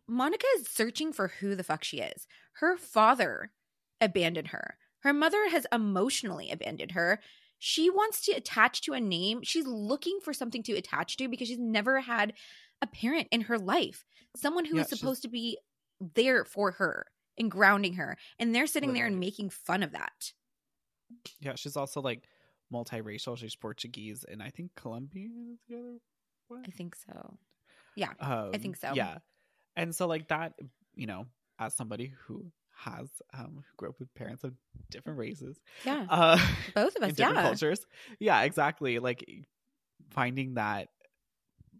Monica is searching for who the fuck she is. Her father abandoned her. Her mother has emotionally abandoned her. She wants to attach to a name. She's looking for something to attach to because she's never had a parent in her life. Someone who Yeah, is supposed to be there for her and grounding her. And they're sitting there and making fun of that. Yeah, she's also like multiracial. She's Portuguese, and I think Colombian is the other one. i think so Yeah. Um, I think so. Yeah, and so like that, you know, as somebody who has um who grew up with parents of different races, yeah uh, both of us different yeah cultures, yeah, exactly. Like finding that,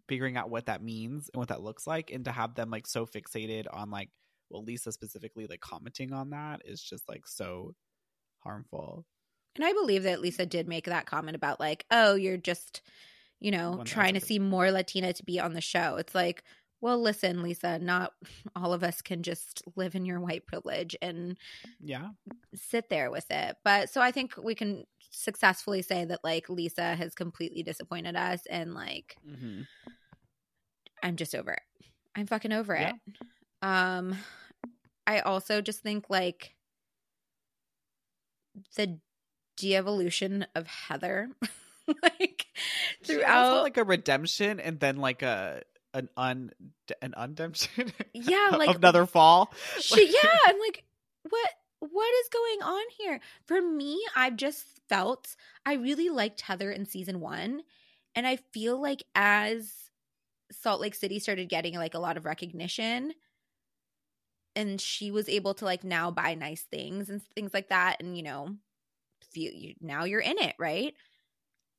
figuring out what that means and what that looks like, and to have them like so fixated on like, well, Lisa specifically like commenting on that is just like so harmful. And i believe that lisa did make that comment about like oh you're just you know trying to see more latina to be on the show it's like well listen lisa not all of us can just live in your white privilege and Yeah, sit there with it. But so I think we can successfully say that like Lisa has completely disappointed us and like hmm I'm just over it. I'm fucking over Yeah. it. Um I also just think like the de-evolution of Heather like throughout like a redemption and then like a an un an undemption. Yeah, like- another fall. she yeah i'm like what what is going on here for me i've just felt i really liked heather in season one and i feel like as salt lake city started getting like a lot of recognition and she was able to like now buy nice things and things like that and you know feel you now you're in it right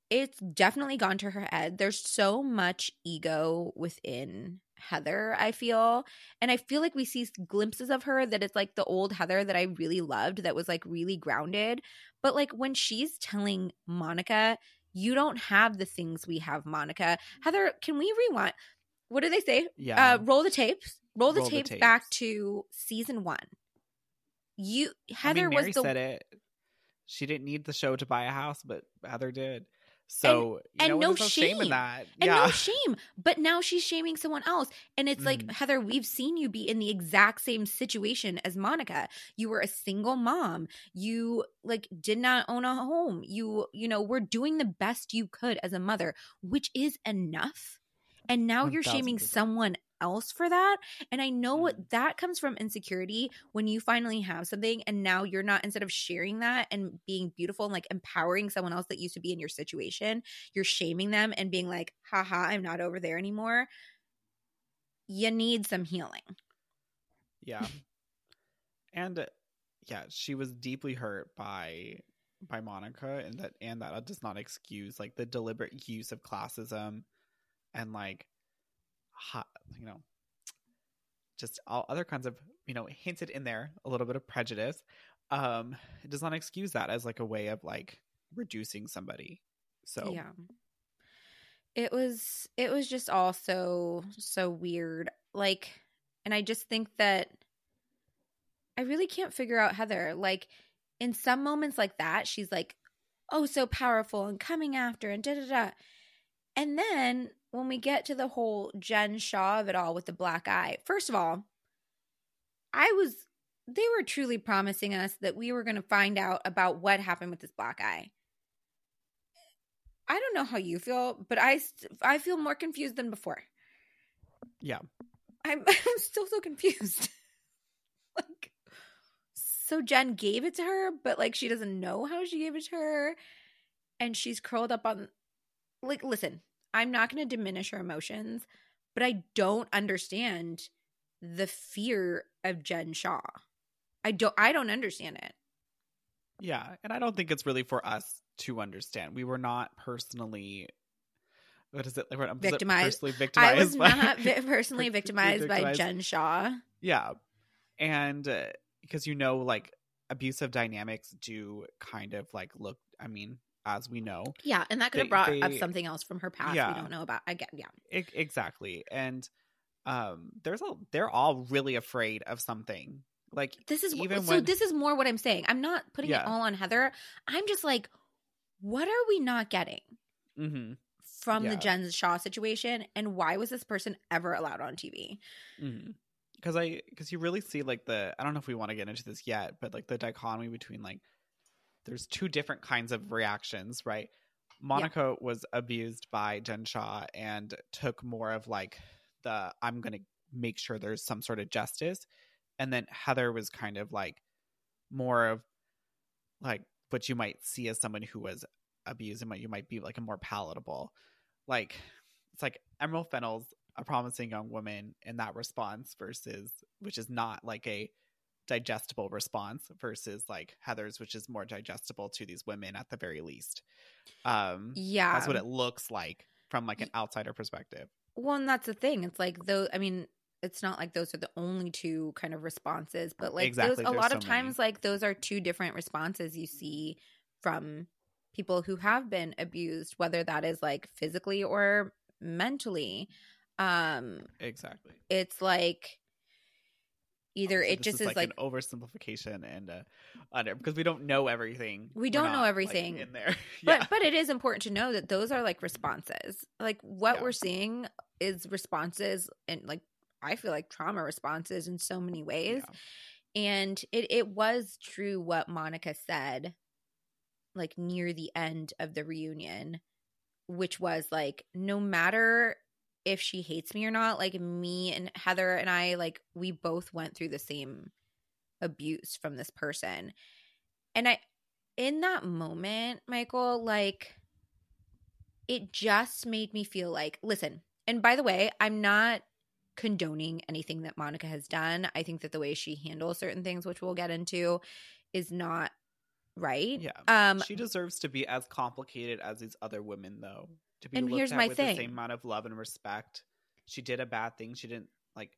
it's definitely gone to her head there's so much ego within heather i feel and I feel like we see glimpses of her that it's like the old Heather that I really loved that was like really grounded. But like when she's telling Monica, you don't have the things we have, Monica. Heather, can we rewind? What do they say? Yeah. Uh, roll the tapes. Roll the, Roll the tapes, back to season one. You I Heather mean, Mary was the said it. She didn't need the show to buy a house, but Heather did. So you and know, no no shame in that. and yeah. no shame. But now she's shaming someone else. And it's like, Mhm. Heather, we've seen you be in the exact same situation as Monica. You were a single mom. You like did not own a home. You, you know, were doing the best you could as a mother, which is enough. And now you're shaming 1000%. someone else for that. And I know Mm. what that comes from insecurity when you finally have something and now you're not instead of sharing that and being beautiful and like empowering someone else that used to be in your situation, you're shaming them and being like, haha, I'm not over there anymore. You need some healing. Yeah. and uh, yeah, she was deeply hurt by by Monica and that and that does not excuse like the deliberate use of classism and like hot, you know just all other kinds of, you know, hinted in there a little bit of prejudice. Um it does not excuse that as like a way of like reducing somebody. So Yeah. It was it was just all so so weird. Like and I just think that I really can't figure out Heather. Like in some moments like that, she's like, oh so powerful and coming after and da da da. And then when we get to the whole Jen Shaw of it all with the black eye, first of all, I was they were truly promising us that we were going to find out about what happened with this black eye. I don't know how you feel, but I, I feel more confused than before. yeah. I'm I'm still so confused. like so Jen gave it to her, but like she doesn't know how she gave it to her and she's curled up on like listen, I'm not going to diminish her emotions, but I don't understand the fear of Jen Shaw. I don't I don't understand it. Yeah, and I don't think it's really for us to understand. We were not personally. What is it? Like, what- was it Victimized. Personally victimized. I was by- not vi- personally per- victimized by. Jen Shaw. Yeah, and uh, because you know, like abusive dynamics do kind of like look. I mean, as we know, Yeah, and that could They- have brought up something else from her past Yeah. we don't know about. I get yeah. exactly, and um, there's a. They're all really afraid of something. Like This is even so. when This is more what I'm saying. I'm not putting it all on Heather. I'm just like, what are we not getting hmm from the Yeah. Jen Shaw situation, and why was this person ever allowed on TV? because I because you really see like the I don't know if we want to get into this yet, but like the dichotomy between like there's two different kinds of reactions, right? Monica was abused by Jen Shaw and took more of like the I'm gonna make sure there's some sort of justice, and then Heather was kind of like more of like what you might see as someone who was abused and what you might be like a more palatable. Like it's like emerald fennell's a promising young woman in that response versus which is not like a digestible response versus like heather's which is more digestible to these women at the very least um Yeah, that's what it looks like from like an outsider perspective Well, and that's the thing. It's like though. I mean, it's not like those are the only two kind of responses, but like Exactly, those, a there's lot of so many. times, like those are two different responses you see from people who have been abused, whether that is like physically or mentally. Um, exactly it's like either it just is like, like an oversimplification and uh under because we don't know everything We don't know not, like, everything. in there but but it is important to know that those are like responses like what Yeah. we're seeing is responses and like i feel like trauma responses in so many ways Yeah. and it it was true what monica said like near the end of the reunion which was like no matter if she hates me or not like me and heather and i like we both went through the same abuse from this person. And i in that moment michael like it just made me feel like listen and by the way i'm not condoning anything that monica has done. I think that the way she handles certain things which we'll get into is not right. Yeah. um she deserves to be as complicated as these other women though to be And looked here's at my with the same amount of love and respect. She did a bad thing. She didn't like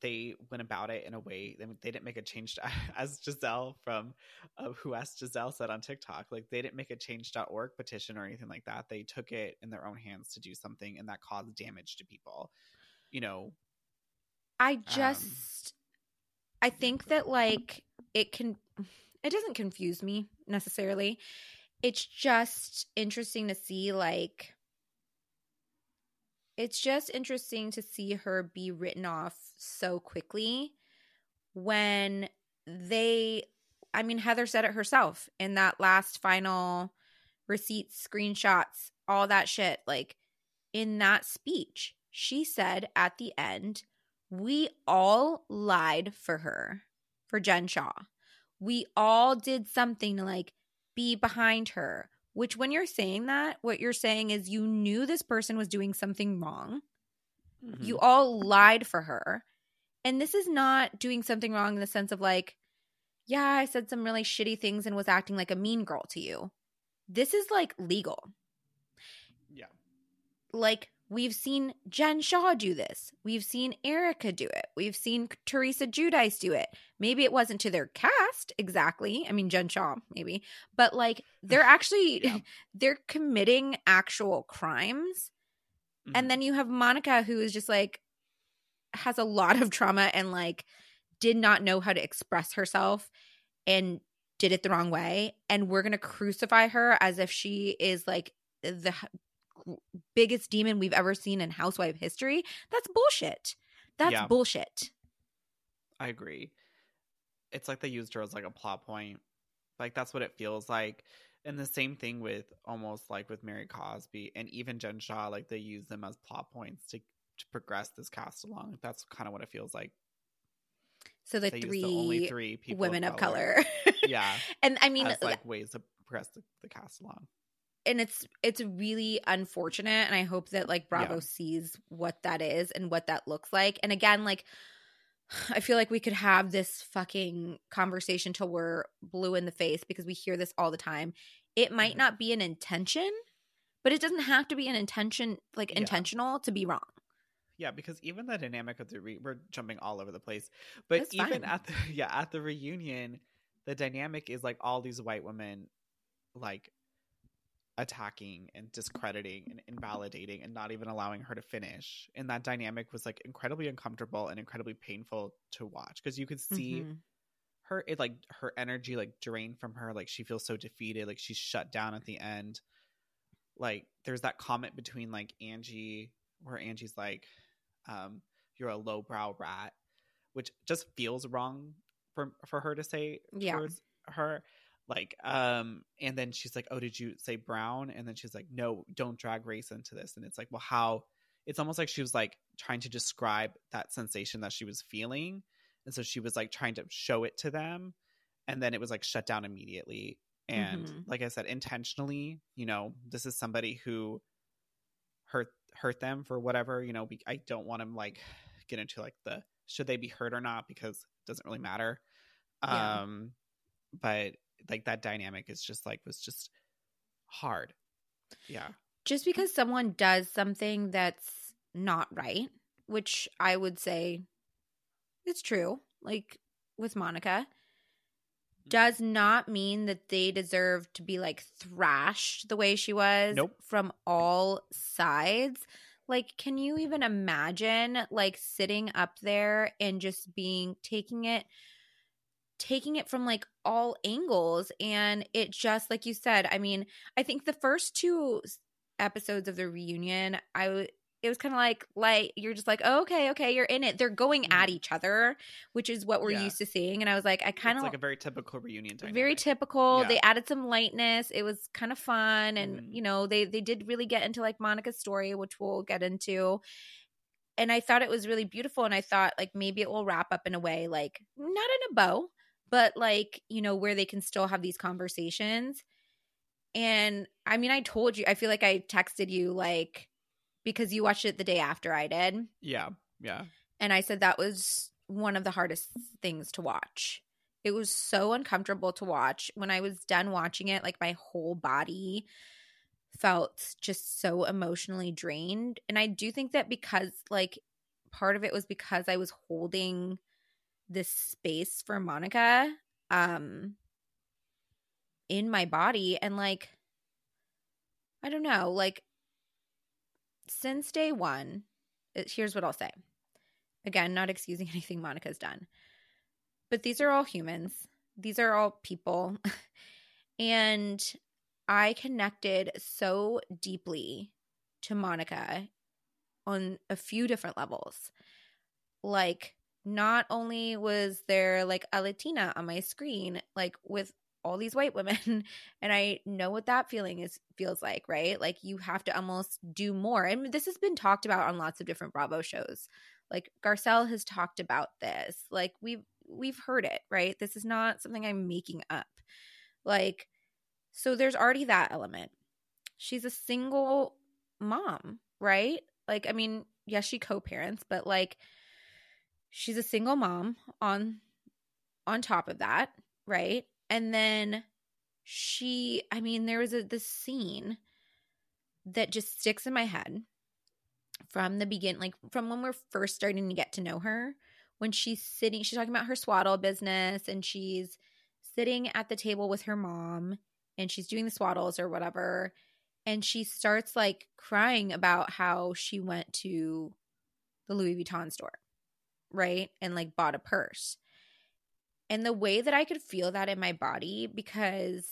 they went about it in a way they, they didn't make a change to, as giselle from uh, who asked giselle said on tiktok like they didn't make a change.org petition or anything like that. They took it in their own hands to do something and that caused damage to people you know? I just I think that like it can it doesn't confuse me necessarily. It's just interesting to see like it's just interesting to see her be written off so quickly when they I mean Heather said it herself in that last final receipts, screenshots, all that shit like in that speech. She said at the end, "We all lied for her, for Jen Shaw We all did something like be behind her." Which, when you're saying that, what you're saying is you knew this person was doing something wrong. Mhm. You all lied for her. And this is not doing something wrong in the sense of like, yeah, I said some really shitty things and was acting like a mean girl to you. This is like legal. yeah. Like, we've seen Jen Shaw do this. We've seen Erica do it. We've seen Teresa Giudice do it. Maybe it wasn't to their cast exactly. I mean, Jen Shaw, maybe. But like, they're actually, Yeah. they're committing actual crimes. Mhm. And then you have Monica, who is just like has a lot of trauma and like did not know how to express herself and did it the wrong way. And we're gonna crucify her as if she is like the biggest demon we've ever seen in housewife history. That's bullshit. That's Yeah. bullshit. I agree. It's like they used her as like a plot point. Like that's what it feels like. And the same thing with almost like with Mary Cosby and even Jen Shaw, like they use them as plot points to to progress this cast along. That's kind of what it feels like. So the they three, the only three people women of color. Yeah. and I mean, as like ways to progress the, the cast along. And it's it's really unfortunate and i hope that like bravo Yeah. sees what that is and what that looks like and again like i feel like we could have this fucking conversation till we're blue in the face because we hear this all the time it might Mhm. not be an intention but it doesn't have to be an intention like Yeah. intentional to be wrong Yeah, because even the dynamic of the re- we're jumping all over the place, but That's even fine. at the yeah at the reunion, the dynamic is like all these white women like attacking and discrediting and invalidating and not even allowing her to finish, and that dynamic was like incredibly uncomfortable and incredibly painful to watch because you could see Mhm. her it like her energy like drained from her. Like she feels so defeated. Like she's shut down at the end. Like there's that comment between like angie where angie's like um you're a lowbrow rat which just feels wrong for for her to say Yeah. towards her like um and then she's like oh did you say brown? And then she's like no don't drag race into this. And it's like well how it's almost like she was like trying to describe that sensation that she was feeling. And so she was like trying to show it to them. And then it was like shut down immediately. And Mhm. like i said intentionally you know this is somebody who hurt hurt them for whatever you know be- i don't want to like get into like the should they be hurt or not? Because it doesn't really matter. Yeah. um but like that dynamic is just like was just hard yeah just because someone does something that's not right, which I would say it's true, like with Monica, mm-hmm. does not mean that they deserve to be like thrashed the way she was Nope. from all sides. Like, can you even imagine like sitting up there and just being taking it? Taking it from like all angles and it just like you said i mean i think the first two episodes of the reunion i w- it was kind of like like you're just like oh, okay okay you're in it they're going at Mhm. each other which is what we're Yeah. used to seeing and i was like i kind of like a very typical reunion dynamic. very typical Yeah. they added some lightness it was kind of fun and Mhm. you know they they did really get into like monica's story which we'll get into and i thought it was really beautiful and i thought like maybe it will wrap up in a way like not in a bow but like you know where they can still have these conversations and i mean i told you i feel like i texted you like because you watched it the day after i did yeah yeah and I said that was one of the hardest things to watch. It was so uncomfortable to watch. When I was done watching it, like my whole body felt just so emotionally drained. And I do think that because, like, part of it was because I was holding this space for Monica um in my body and like I don't know, like since day 1, it, here's what I'll say. Again, not excusing anything Monica's done. But these are all humans. These are all people. and I connected so deeply to Monica on a few different levels. Like, not only was there like a Latina on my screen, like with all these white women, and I know what that feeling is feels like, right? Like you have to almost do more. And this has been talked about on lots of different Bravo shows. Like Garcelle has talked about this. Like we've we've heard it, right? This is not something I'm making up. Like so there's already that element. She's a single mom, right? Like, I mean, yes, she co-parents, but like she's a single mom on on top of that, right? And then she, I mean, there was a this scene that just sticks in my head from the beginning, like from when we're first starting to get to know her. When she's sitting, she's talking about her swaddle business, and she's sitting at the table with her mom, and she's doing the swaddles or whatever and she starts like crying about how she went to the Louis Vuitton store, right? And like bought a purse. And the way that I could feel that in my body because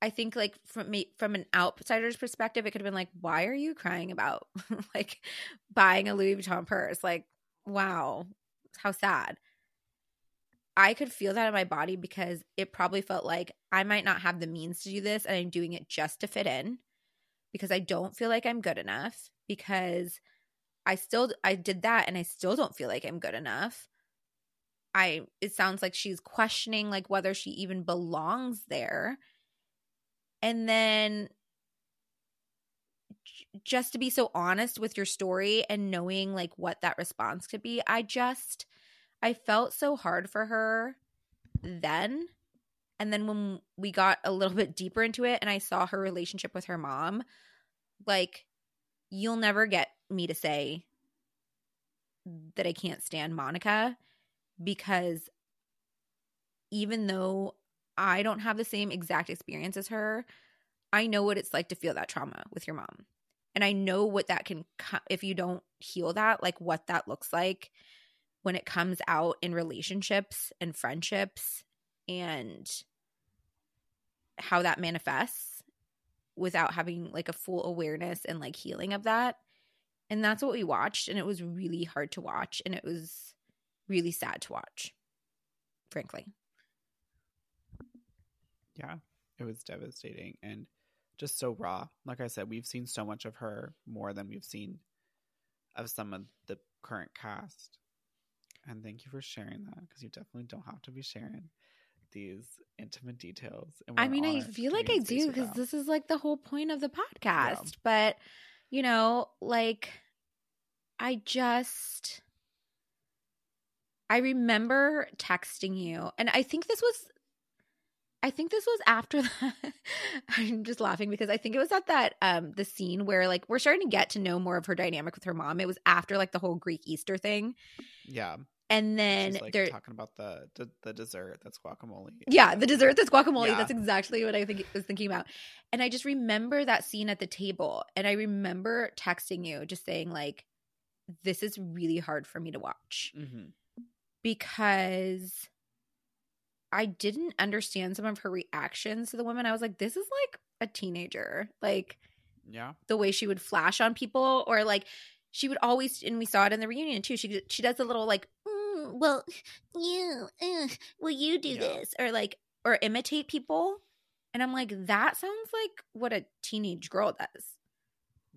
I think like from me from an outsider's perspective it could have been like why are you crying about like buying a Louis Vuitton purse? Like wow, how sad. I could feel that in my body because it probably felt like I might not have the means to do this and I'm doing it just to fit in because I don't feel like I'm good enough because I still I did that and I still don't feel like I'm good enough. I it sounds like she's questioning like whether she even belongs there. And then just to be so honest with your story and knowing like what that response could be, I just I felt so hard for her then. And then when we got a little bit deeper into it and I saw her relationship with her mom, like, you'll never get me to say that I can't stand Monica because even though I don't have the same exact experience as her, I know what it's like to feel that trauma with your mom. And I know what that can, if you don't heal that, like what that looks like when it comes out in relationships and friendships and how that manifests without having like a full awareness and like healing of that. And that's what we watched. And it was really hard to watch. And it was really sad to watch, frankly. Yeah, it was devastating and just so raw. Like I said, we've seen so much of her more than we've seen of some of the current cast. And thank you for sharing that because you definitely don't have to be sharing these intimate details. I mean, I feel like I do because this is like the whole point of the podcast. Yeah. But, you know, like, I just. I remember texting you, and I think this was I think this was after that. I'm just laughing because I think it was at that um the scene where like we're starting to get to know more of her dynamic with her mom. It was after like the whole Greek Easter thing. Yeah. And then like they're talking about the, the, the dessert that's guacamole. Yeah, the dessert that's guacamole. Yeah. That's exactly what I think was thinking about. And I just remember that scene at the table, and I remember texting you, just saying like, "This is really hard for me to watch mm-hmm. because I didn't understand some of her reactions to the women. I was like, this is like a teenager. Like, yeah, the way she would flash on people, or like she would always, and we saw it in the reunion too. She she does a little like, mm, well, you, uh, will you do yeah. this, or like, or imitate people. And I'm like, that sounds like what a teenage girl does.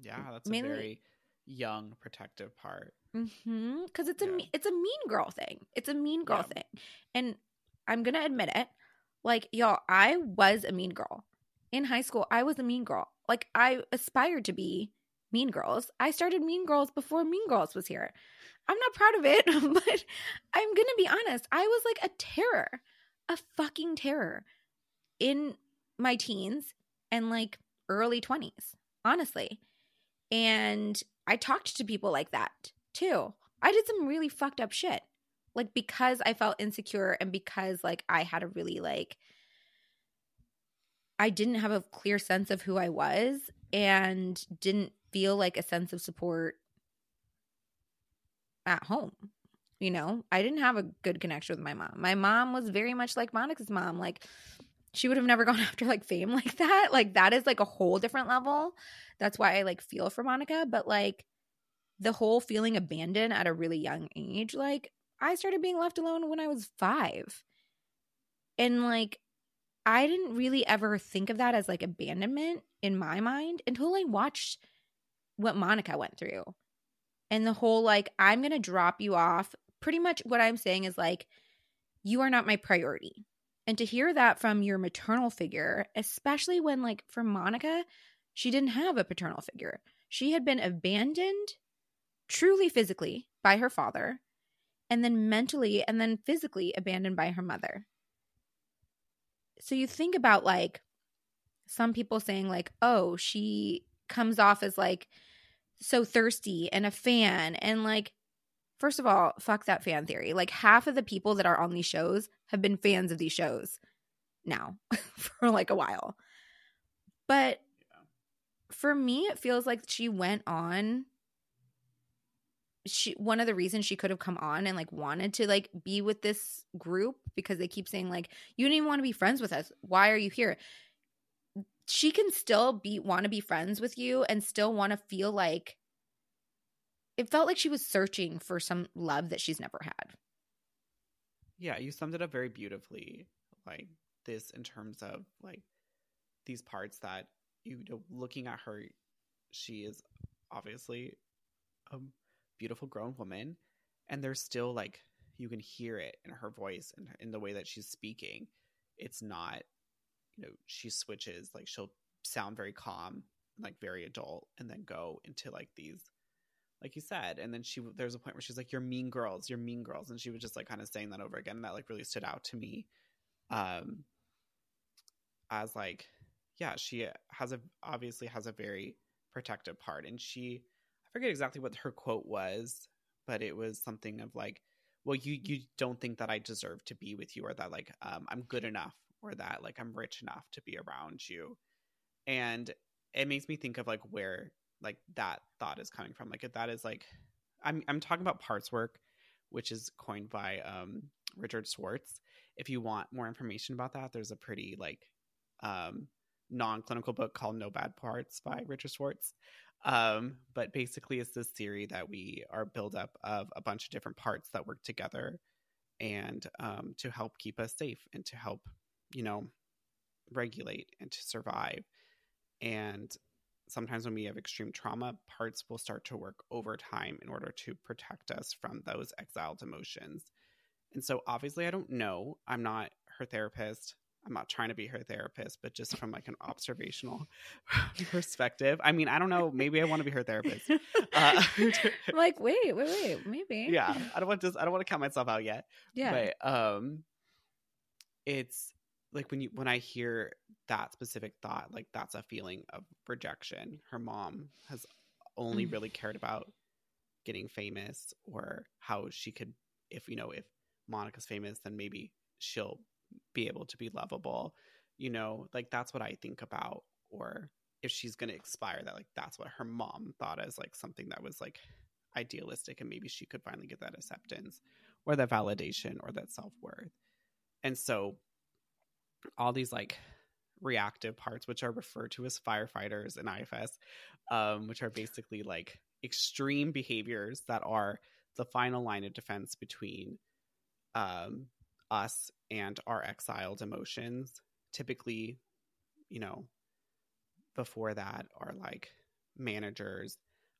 Yeah, that's Mainly, a very young protective part. Mm-hmm. Because it's yeah. a it's a mean girl thing. It's a mean girl yeah. thing, and I'm going to admit it. Like, y'all, I was a mean girl. In high school, I was a mean girl. Like, I aspired to be Mean Girls. I started Mean Girls before Mean Girls was here. I'm not proud of it, but I'm going to be honest. I was like a terror, a fucking terror in my teens and like early 20s, honestly. And I talked to people like that too. I did some really fucked up shit like because I felt insecure and because like I had a really like I didn't have a clear sense of who I was and didn't feel like a sense of support at home. You know, I didn't have a good connection with my mom. My mom was very much like Monica's mom. Like she would have never gone after like fame like that. Like that is like a whole different level. That's why I like feel for Monica, but like the whole feeling abandoned at a really young age, like I started being left alone when I was 5. And like I didn't really ever think of that as like abandonment in my mind until I watched what Monica went through. And the whole like, I'm going to drop you off. Pretty much what I'm saying is like, you are not my priority. And to hear that from your maternal figure, especially when like for Monica, she didn't have a paternal figure. She had been abandoned truly physically by her father, and then mentally and then physically abandoned by her mother so you think about like some people saying like oh she comes off as like so thirsty and a fan and like first of all fuck that fan theory. Like half of the people that are on these shows have been fans of these shows now for like a while. But for me it feels like she went on she one of the reasons she could have come on and like wanted to like be with this group because they keep saying like you didn't even want to be friends with us. Why are you here? She can still be want to be friends with you and still want to feel like it felt like she was searching for some love that she's never had. Yeah you summed it up very beautifully like this in terms of like these parts that you know looking at her she is obviously a beautiful grown woman and there's still like you can hear it in her voice and in the way that she's speaking. It's not you know she switches like she'll sound very calm like very adult and then go into like these like you said and then she there's a point where she's like you're mean girls you're mean girls and she was just like kind of saying that over again and that like really stood out to me um as like yeah she has a obviously has a very protective part and she I forget exactly what her quote was, but it was something of like, well, you you don't think that I deserve to be with you or that like um, I'm good enough or that like I'm rich enough to be around you. And it makes me think of like where like that thought is coming from. Like if that is like I'm I'm talking about parts work, which is coined by um Richard Schwartz. If you want more information about that, there's a pretty like um non-clinical book called No Bad Parts by Richard Schwartz. Um, but basically, it's this theory that we are built up of a bunch of different parts that work together and um, to help keep us safe and to help, you know, regulate and to survive. And sometimes when we have extreme trauma, parts will start to work over time in order to protect us from those exiled emotions. And so, obviously, I don't know. I'm not her therapist. I'm not trying to be her therapist, but just from like an observational perspective. I mean, I don't know. Maybe I want to be her therapist. Uh, like, wait, wait, wait, maybe. Yeah, I don't want to. I don't want to count myself out yet. Yeah, but um, it's like when you when I hear that specific thought, like that's a feeling of rejection. Her mom has only mm. really cared about getting famous or how she could, if you know, if Monica's famous, then maybe she'll be able to be lovable you know like that's what i think about or if she's going to expire that like that's what her mom thought as like something that was like idealistic and maybe she could finally get that acceptance or that validation or that self-worth and so all these like reactive parts which are referred to as firefighters in ifs um, which are basically like extreme behaviors that are the final line of defense between um, us and our exiled emotions typically you know before that are like managers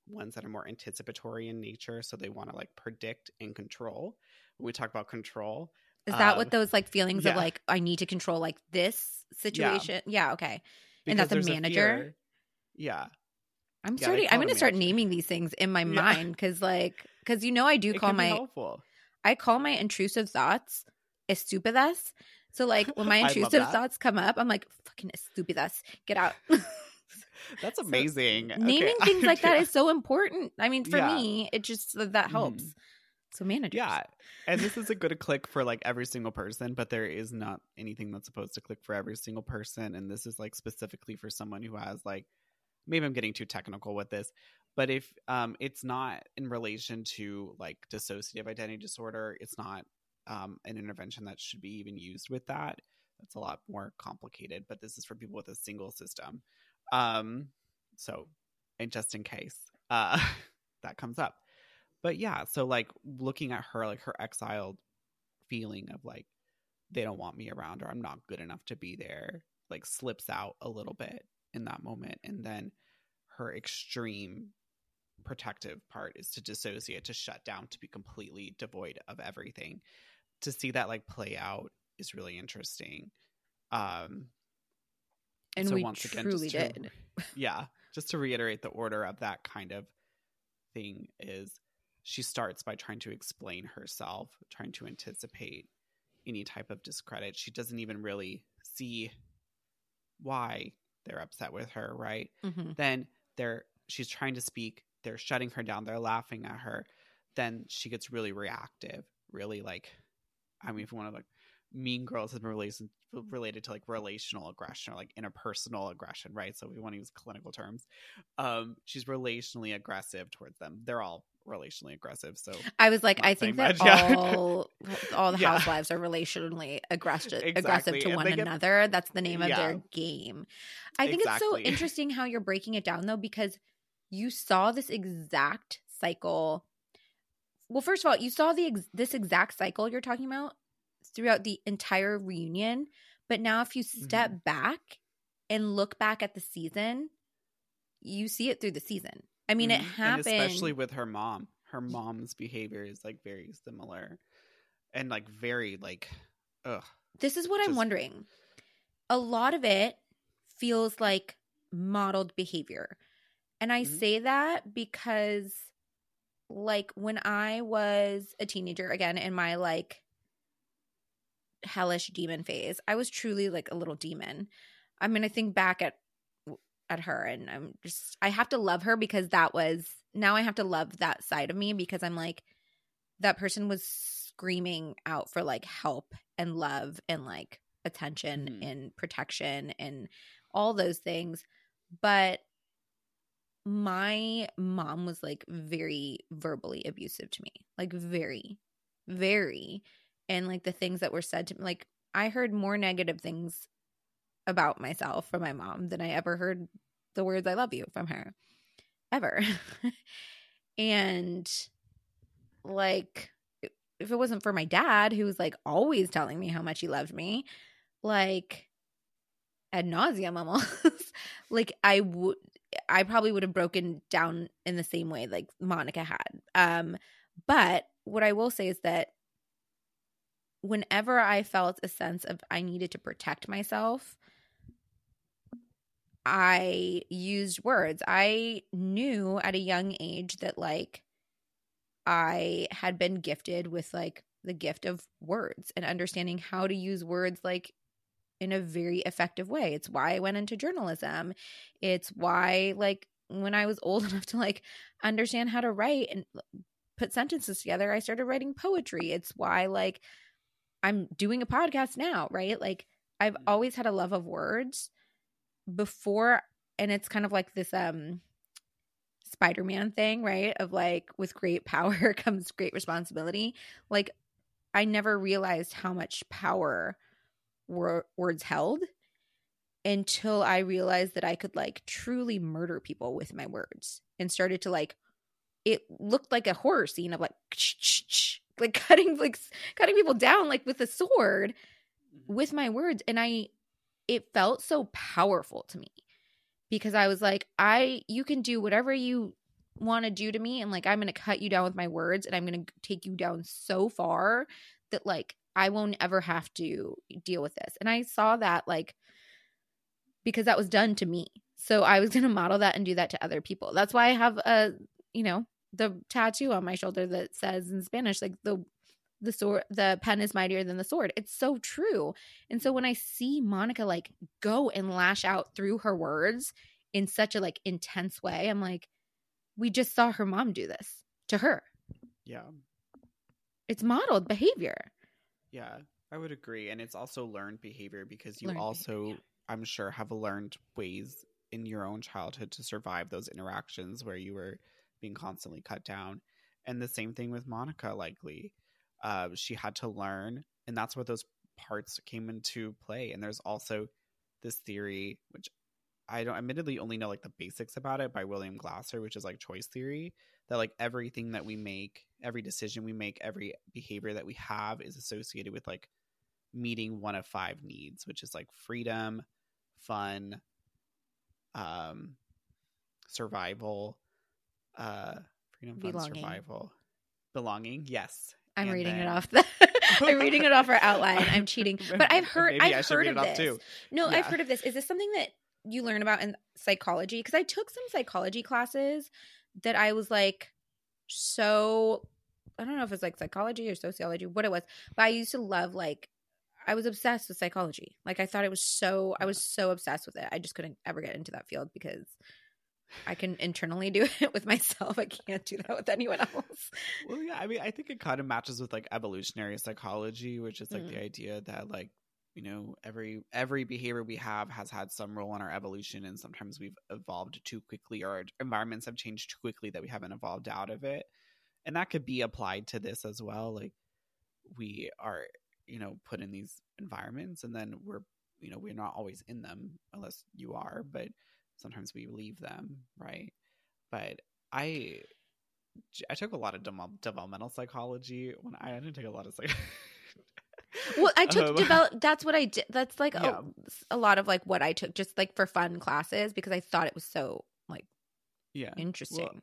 ones that are more anticipatory in nature so they want to like predict and control. When we talk about control is that um, what those like feelings yeah. of like i need to control like this situation yeah, yeah okay because and that's a manager a yeah i'm yeah, starting i'm gonna start naming these things in my mind because like because you know i do call my helpful. i call my intrusive thoughts estúpidas. So like when my intrusive thoughts come up, I'm like, fucking estúpidas, get out. That's amazing. So, naming okay. things like that is so important. I mean, for yeah. me, it just that helps. Mm. So managers. Yeah. And this is a good click for like every single person, but there is not anything that's supposed to click for every single person. And this is like specifically for someone who has like maybe I'm getting too technical with this, but if um it's not in relation to like dissociative identity disorder, it's not um, an intervention that should be even used with that. That's a lot more complicated, but this is for people with a single system. Um, so, and just in case uh, that comes up. But yeah, so like looking at her, like her exiled feeling of like, they don't want me around or I'm not good enough to be there, like slips out a little bit in that moment. And then her extreme protective part is to dissociate, to shut down, to be completely devoid of everything. To see that like play out is really interesting. Um and so we once truly again, did. To, yeah, just to reiterate the order of that kind of thing is she starts by trying to explain herself, trying to anticipate any type of discredit. She doesn't even really see why they're upset with her, right? Mm-hmm. Then they're she's trying to speak, they're shutting her down, they're laughing at her. Then she gets really reactive, really like I mean if you want to like mean girls has been related related to like relational aggression or like interpersonal aggression, right? So we want to use clinical terms. Um, she's relationally aggressive towards them. They're all relationally aggressive. So I was like, I think that all all the yeah. housewives are relationally aggressive exactly. aggressive to and one another. That's the name yeah. of their game. I think exactly. it's so interesting how you're breaking it down though, because you saw this exact cycle. Well, first of all, you saw the ex- this exact cycle you're talking about throughout the entire reunion. But now, if you step mm-hmm. back and look back at the season, you see it through the season. I mean, mm-hmm. it happened. And especially with her mom. Her mom's behavior is like very similar and like very like, ugh. This is what just... I'm wondering. A lot of it feels like modeled behavior. And I mm-hmm. say that because, like, when I was a teenager, again, in my like hellish demon phase, I was truly like a little demon. I mean, I think back at at her and I'm just I have to love her because that was now I have to love that side of me because I'm like that person was screaming out for like help and love and like attention mm-hmm. and protection and all those things but my mom was like very verbally abusive to me like very very and like the things that were said to me like i heard more negative things about myself from my mom than i ever heard the words i love you from her ever. And like if it wasn't for my dad who was like always telling me how much he loved me like ad nauseum almost like i would i probably would have broken down in the same way like monica had. Um but what i will say is that whenever I felt a sense of I needed to protect myself, I used words. I knew at a young age that like I had been gifted with like the gift of words and understanding how to use words like in a very effective way. It's why I went into journalism. It's why like when I was old enough to like understand how to write and put sentences together, I started writing poetry. It's why like I'm doing a podcast now, right? Like I've mm-hmm. always had a love of words before and it's kind of like this um Spider-Man thing, right? Of like with great power comes great responsibility. Like I never realized how much power wor- words held until I realized that I could like truly murder people with my words and started to like it looked like a horror scene of like like cutting like cutting people down like with a sword mm-hmm. with my words and i it felt so powerful to me because i was like i you can do whatever you want to do to me and like i'm going to cut you down with my words and i'm going to take you down so far that like i won't ever have to deal with this. And i saw that like because that was done to me. So i was going to model that and do that to other people. That's why i have a you know the tattoo on my shoulder that says in Spanish, like the the sword the pen is mightier than the sword. It's so true. And so when I see Monica like go and lash out through her words in such a like intense way, I'm like, we just saw her mom do this to her. Yeah. It's modeled behavior. Yeah, I would agree. And it's also learned behavior because you learned also, behavior. I'm sure, have learned ways in your own childhood to survive those interactions where you were being constantly cut down. And the same thing with Monica, likely. Uh, she had to learn, and that's where those parts came into play. And there's also this theory which i don't admittedly only know like the basics about it by william glasser which is like choice theory that like everything that we make every decision we make every behavior that we have is associated with like meeting one of five needs which is like freedom fun um survival uh freedom fun Belonging. survival. Belonging yes I'm reading it off the I'm reading it off our outline. I'm cheating. But I've heard Maybe I've heard of it off this. too. No, I've heard of this. Is this something that you learn about in psychology? Because I took some psychology classes that I was like so I don't know if it's like psychology or sociology, what it was, but I used to love like I was obsessed with psychology. Like I thought it was so I was so obsessed with it. I just couldn't ever get into that field because I can internally do it with myself. I can't do that with anyone else. Well, yeah, I mean, I think it kind of matches with like evolutionary psychology, which is like Mm. the idea that like you know every every behavior we have has had some role in our evolution, and sometimes we've evolved too quickly, or our environments have changed too quickly that we haven't evolved out of it, and that could be applied to this as well. Like we are, you know, put in these environments, and then we're you know we're not always in them unless you are, but sometimes we leave them, right? But I I took a lot of dem- developmental psychology when I, I didn't take a lot of psych. Well, I took Um, develop. That's what I did. That's like Yeah. a, a lot of like what I took, just like for fun classes, because I thought it was so like yeah, interesting. Well,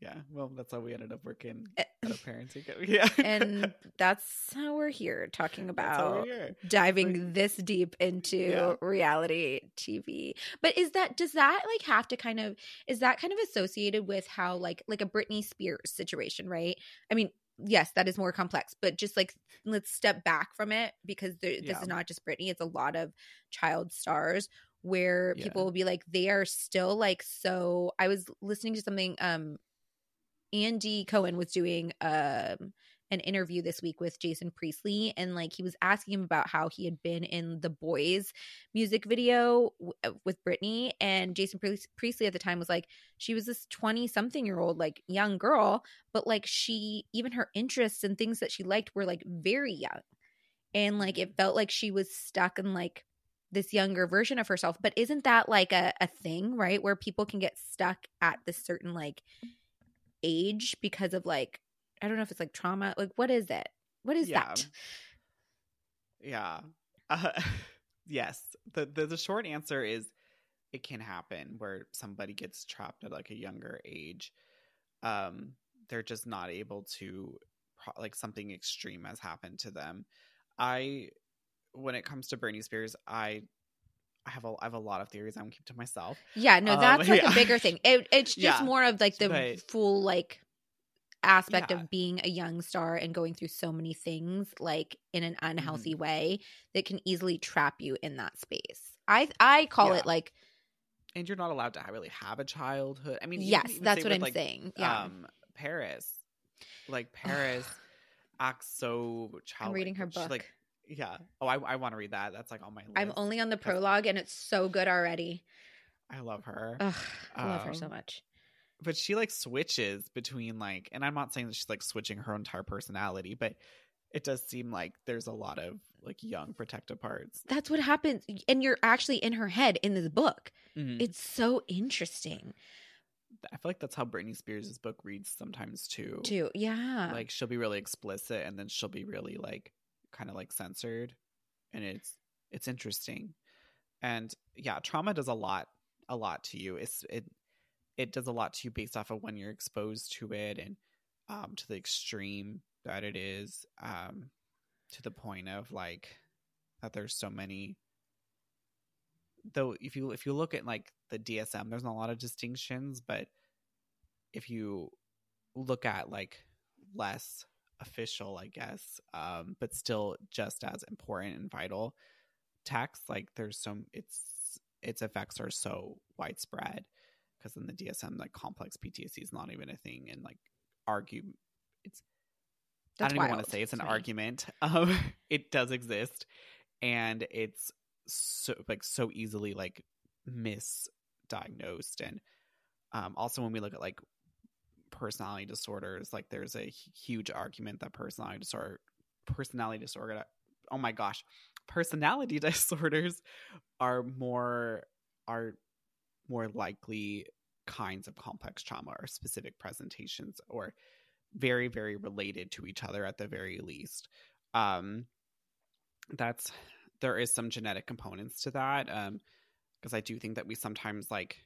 yeah. Well, that's how we ended up working Eh, at a parenting. co- Yeah, and that's how we're here talking about here. diving this deep into Yeah. reality TV. But is that does that like have to kind of is that kind of associated with how like like a Britney Spears situation, right? I mean, yes, that is more complex, but just like let's step back from it because there, this Yeah. is not just Britney; it's a lot of child stars where Yeah. people will be like they are still like so. I was listening to something. Um, Andy Cohen was doing um an interview this week with Jason Priestley and like he was asking him about how he had been in the boys music video w- uh, with Britney and Jason Priest- Priestley at the time was like she was this 20 something year old like young girl but like she even her interests and things that she liked were like very young. And like it felt like she was stuck in like this younger version of herself but isn't that like a, a thing right where people can get stuck at this certain like age because of like I don't know if it's like trauma. Like what is it? What is Yeah. that? Yeah. Uh, yes. The, the the short answer is it can happen where somebody gets trapped at like a younger age. Um they're just not able to pro- like something extreme has happened to them. I when it comes to Britney Spears, I I have a I have a lot of theories I'm keep to myself. Yeah, no, Um, that's like yeah. a bigger thing. It, it's just Yeah. more of like the But- full like aspect Yeah. of being a young star and going through so many things like in an Mm-hmm. unhealthy way that can easily trap you in that space. I I call it like And you're not allowed to really have a childhood. I mean, yes, that's what with, I'm like, saying. Yeah. um Paris. Like Paris acts so childlike. I'm reading her but she, book. Like, yeah. Oh, I, I want to read that. That's like on my list. I'm only on the prologue and it's so good already. I love her. Ugh, I love her so Um, much. but she like switches between like and I'm not saying that she's like switching her entire personality, but it does seem like there's a lot of like young protective parts. That's what happens and you're actually in her head in this book. Mhm. It's so interesting. I feel like that's how Britney Spears' book reads sometimes too. Too. Yeah. Like she'll be really explicit and then she'll be really like kind of like censored and it's it's interesting. And yeah, trauma does a lot a lot to you. It's it it does a lot to you based off of when you're exposed to it and um to the extreme that it is um to the point of like that there's so many though if you if you look at like the DSM there's not a lot of distinctions but if you look at like less official I guess um but still just as important and vital texts like there's some it's its effects are so widespread because in the DSM like complex PTSD is not even a thing and like argue it's That's I don't even want to say it's an argument. Um, it does exist, and it's so like so easily like misdiagnosed, and um, also when we look at like personality disorders, like there's a huge argument that personality disorder personality disorder oh my gosh, personality disorders are more are more likely kinds of complex trauma or specific presentations or very very related to each other at the very least. Um that's there is some genetic components to that um because i do think that we sometimes like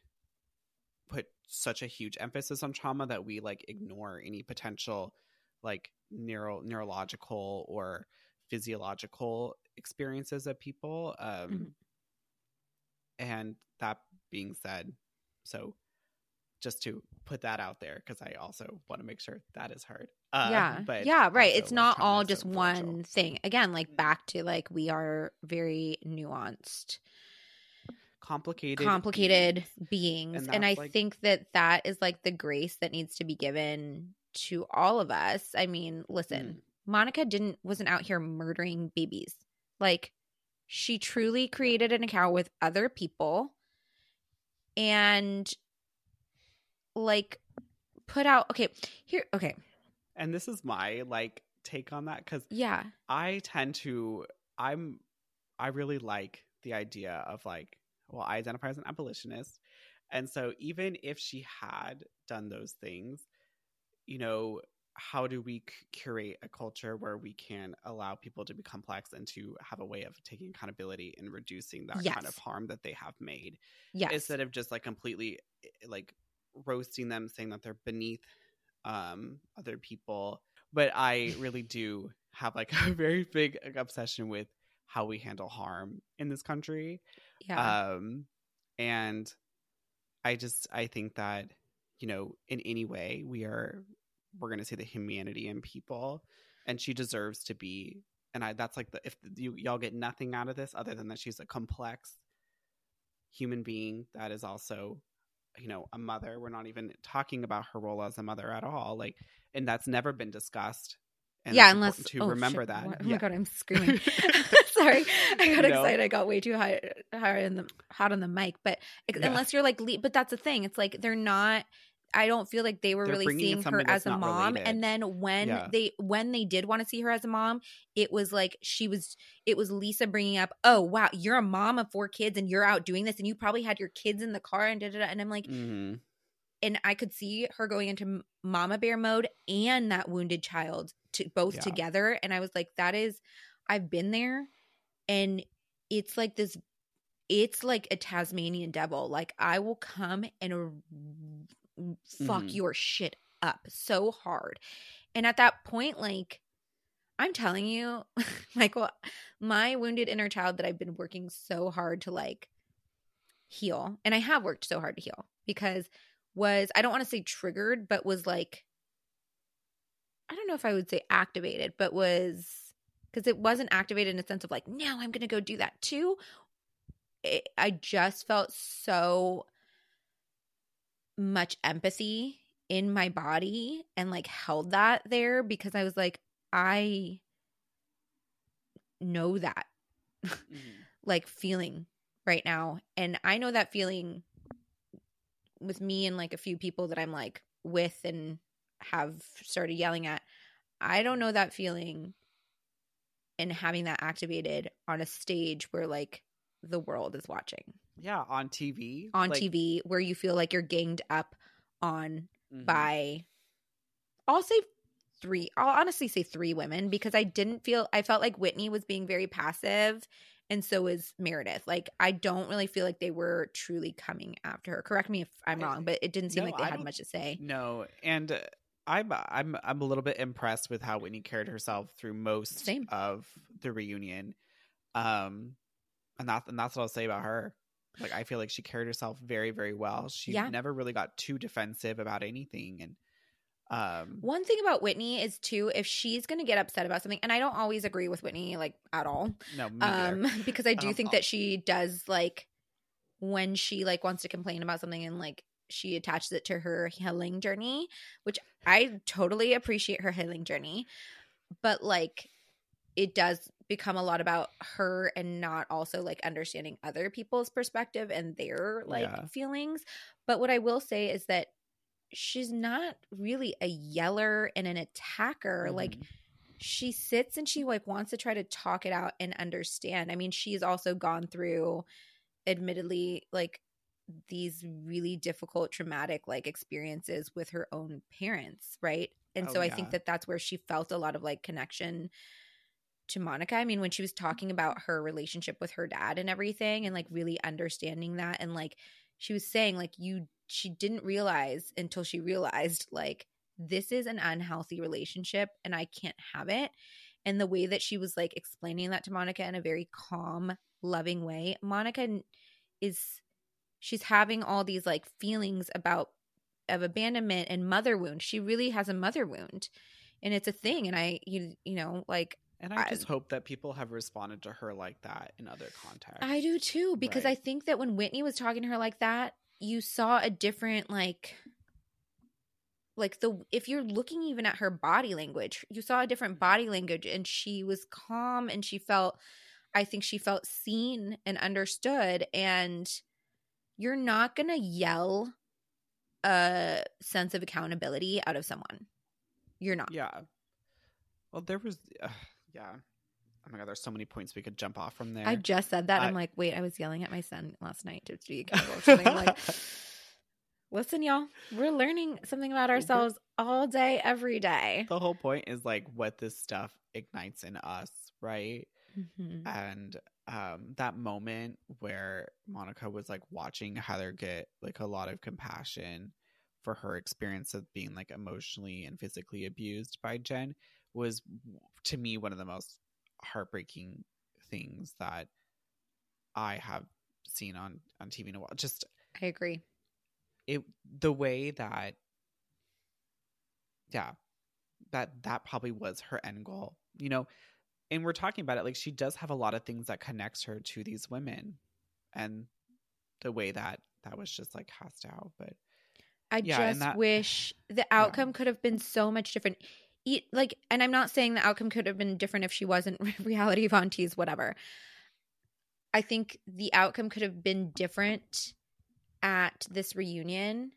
put such a huge emphasis on trauma that we like ignore any potential like neuro neurological or physiological experiences of people um Mhm. and that being said so just to put that out there because i also want to make sure that is heard uh, yeah. but yeah right. It's not all so just one thing. again like back to like we are very nuanced complicated complicated beings. beings. And and, i like- think that that is like the grace that needs to be given to all of us. I mean listen Mm. monica didn't wasn't out here murdering babies. Like she truly created an account with other people and like put out okay here okay. And this is my like take on that because yeah. I tend to I'm I really like the idea of like well I identify as an abolitionist. And so even if she had done those things you know how do we curate a culture where we can allow people to be complex and to have a way of taking accountability and reducing that kind of harm that they have made? Yes. Instead of just like completely eh, like roasting them saying that they're beneath um other people. But i really do have like a very big obsession with how we handle harm in this country yeah. Um and i just i think that you know in any way we are we're going to see the humanity in people and she deserves to be and i that's like the if you y'all get nothing out of this other than that she's a complex human being that is also you know a mother. We're not even talking about her role as a mother at all like and that's never been discussed and yeah unless to oh, remember shit. that oh Yeah. my god i'm screaming sorry i got know? excited i got way too high high in the hot on the mic but Yeah. unless you're like le- but that's the thing it's like they're not i don't feel like they were They're really seeing her as a mom related. and then when Yeah. they when they did want to see her as a mom it was like she was it was lisa bringing up oh wow you're a mom of four kids and you're out doing this and you probably had your kids in the car and da da da and i'm like Mhm. and I could see her going into mama bear mode and that wounded child to both Yeah. together and I was like that is I've been there and it's like this it's like a Tasmanian devil like I will come and fuck Mhm. your shit up so hard and at that point like I'm telling you Michael my wounded inner child that I've been working so hard to like heal and I have worked so hard to heal because was I don't want to say triggered, but was like I don't know if I would say activated, but was because it wasn't activated in a sense of like now I'm gonna go do that too. It, I just felt so much empathy in my body and like held that there because I was like I know that Mhm. like feeling right now and i know that feeling with me and like a few people that i'm like with and have started yelling at i don't know that feeling and having that activated on a stage where like the world is watching yeah on tv on like- tv where you feel like you're ganged up on Mhm. by I'll say three. I'll honestly say three women because I didn't feel I felt like Whitney was being very passive and so is Meredith. Like I don't really feel like they were truly coming after her. Correct me if I'm wrong, but it didn't seem No, like they I had much to say. No, and uh, I'm I'm I'm a little bit impressed with how Whitney carried herself through most Same. of the reunion. Um, and that's and that's what I'll say about her. Like I feel like she carried herself very very well. She Yeah. never really got too defensive about anything, and um, One thing about Whitney is too if she's going to get upset about something and I don't always agree with Whitney like at all. no, me um because i do Um, think that she does like when she like wants to complain about something and like she attaches it to her healing journey which i totally appreciate her healing journey but like it does become a lot about her and not also like understanding other people's perspective and their like Yeah. feelings but what i will say is that she's not really a yeller and an attacker like Mhm. she sits and she like wants to try to talk it out and understand. I mean, she's also gone through admittedly like these really difficult traumatic like experiences with her own parents, right? And Oh, so I yeah. think that that's where she felt a lot of like connection to Monica. I mean, when she was talking about her relationship with her dad and everything and like really understanding that and like she was saying like you she didn't realize until she realized like this is an unhealthy relationship and I can't have it. And the way that she was like explaining that to Monica in a very calm, loving way, Monica is she's having all these like feelings about of abandonment and mother wound. She really has a mother wound. And it's a thing and I you you know, like And I I- just hope that people have responded to her like that in other contexts. I do too because I think that when Whitney was talking to her like that, you saw a different like like the if you're looking even at her body language, you saw a different mm-hmm. body language and she was calm and she felt I think she felt seen and understood and you're not going to yell a sense of accountability out of someone. You're not. Yeah. Well, there was, uh, yeah. Oh my god, there's so many points we could jump off from there. I just said that. I- I'm like, wait, I was yelling at my son last night to be accountable. something. Like, listen, y'all, we're learning something about ourselves all day, every day. the whole point is like what this stuff ignites in us, right? Mhm. And um that moment where Monica was like watching Heather get like a lot of compassion for her experience of being like emotionally and physically abused by Jen was to me one of the most heartbreaking things that I have seen on on TV in a while. Just I agree. it the way that yeah that that probably was her end goal you know and we're talking about it like she does have a lot of things that connects her to these women and the way that that was just like cast out but I Yeah, just that- wish the outcome could have been so much different. E- Like, and I'm not saying the outcome could have been different if she wasn't reality Von whatever. I think the outcome could have been different at this reunion,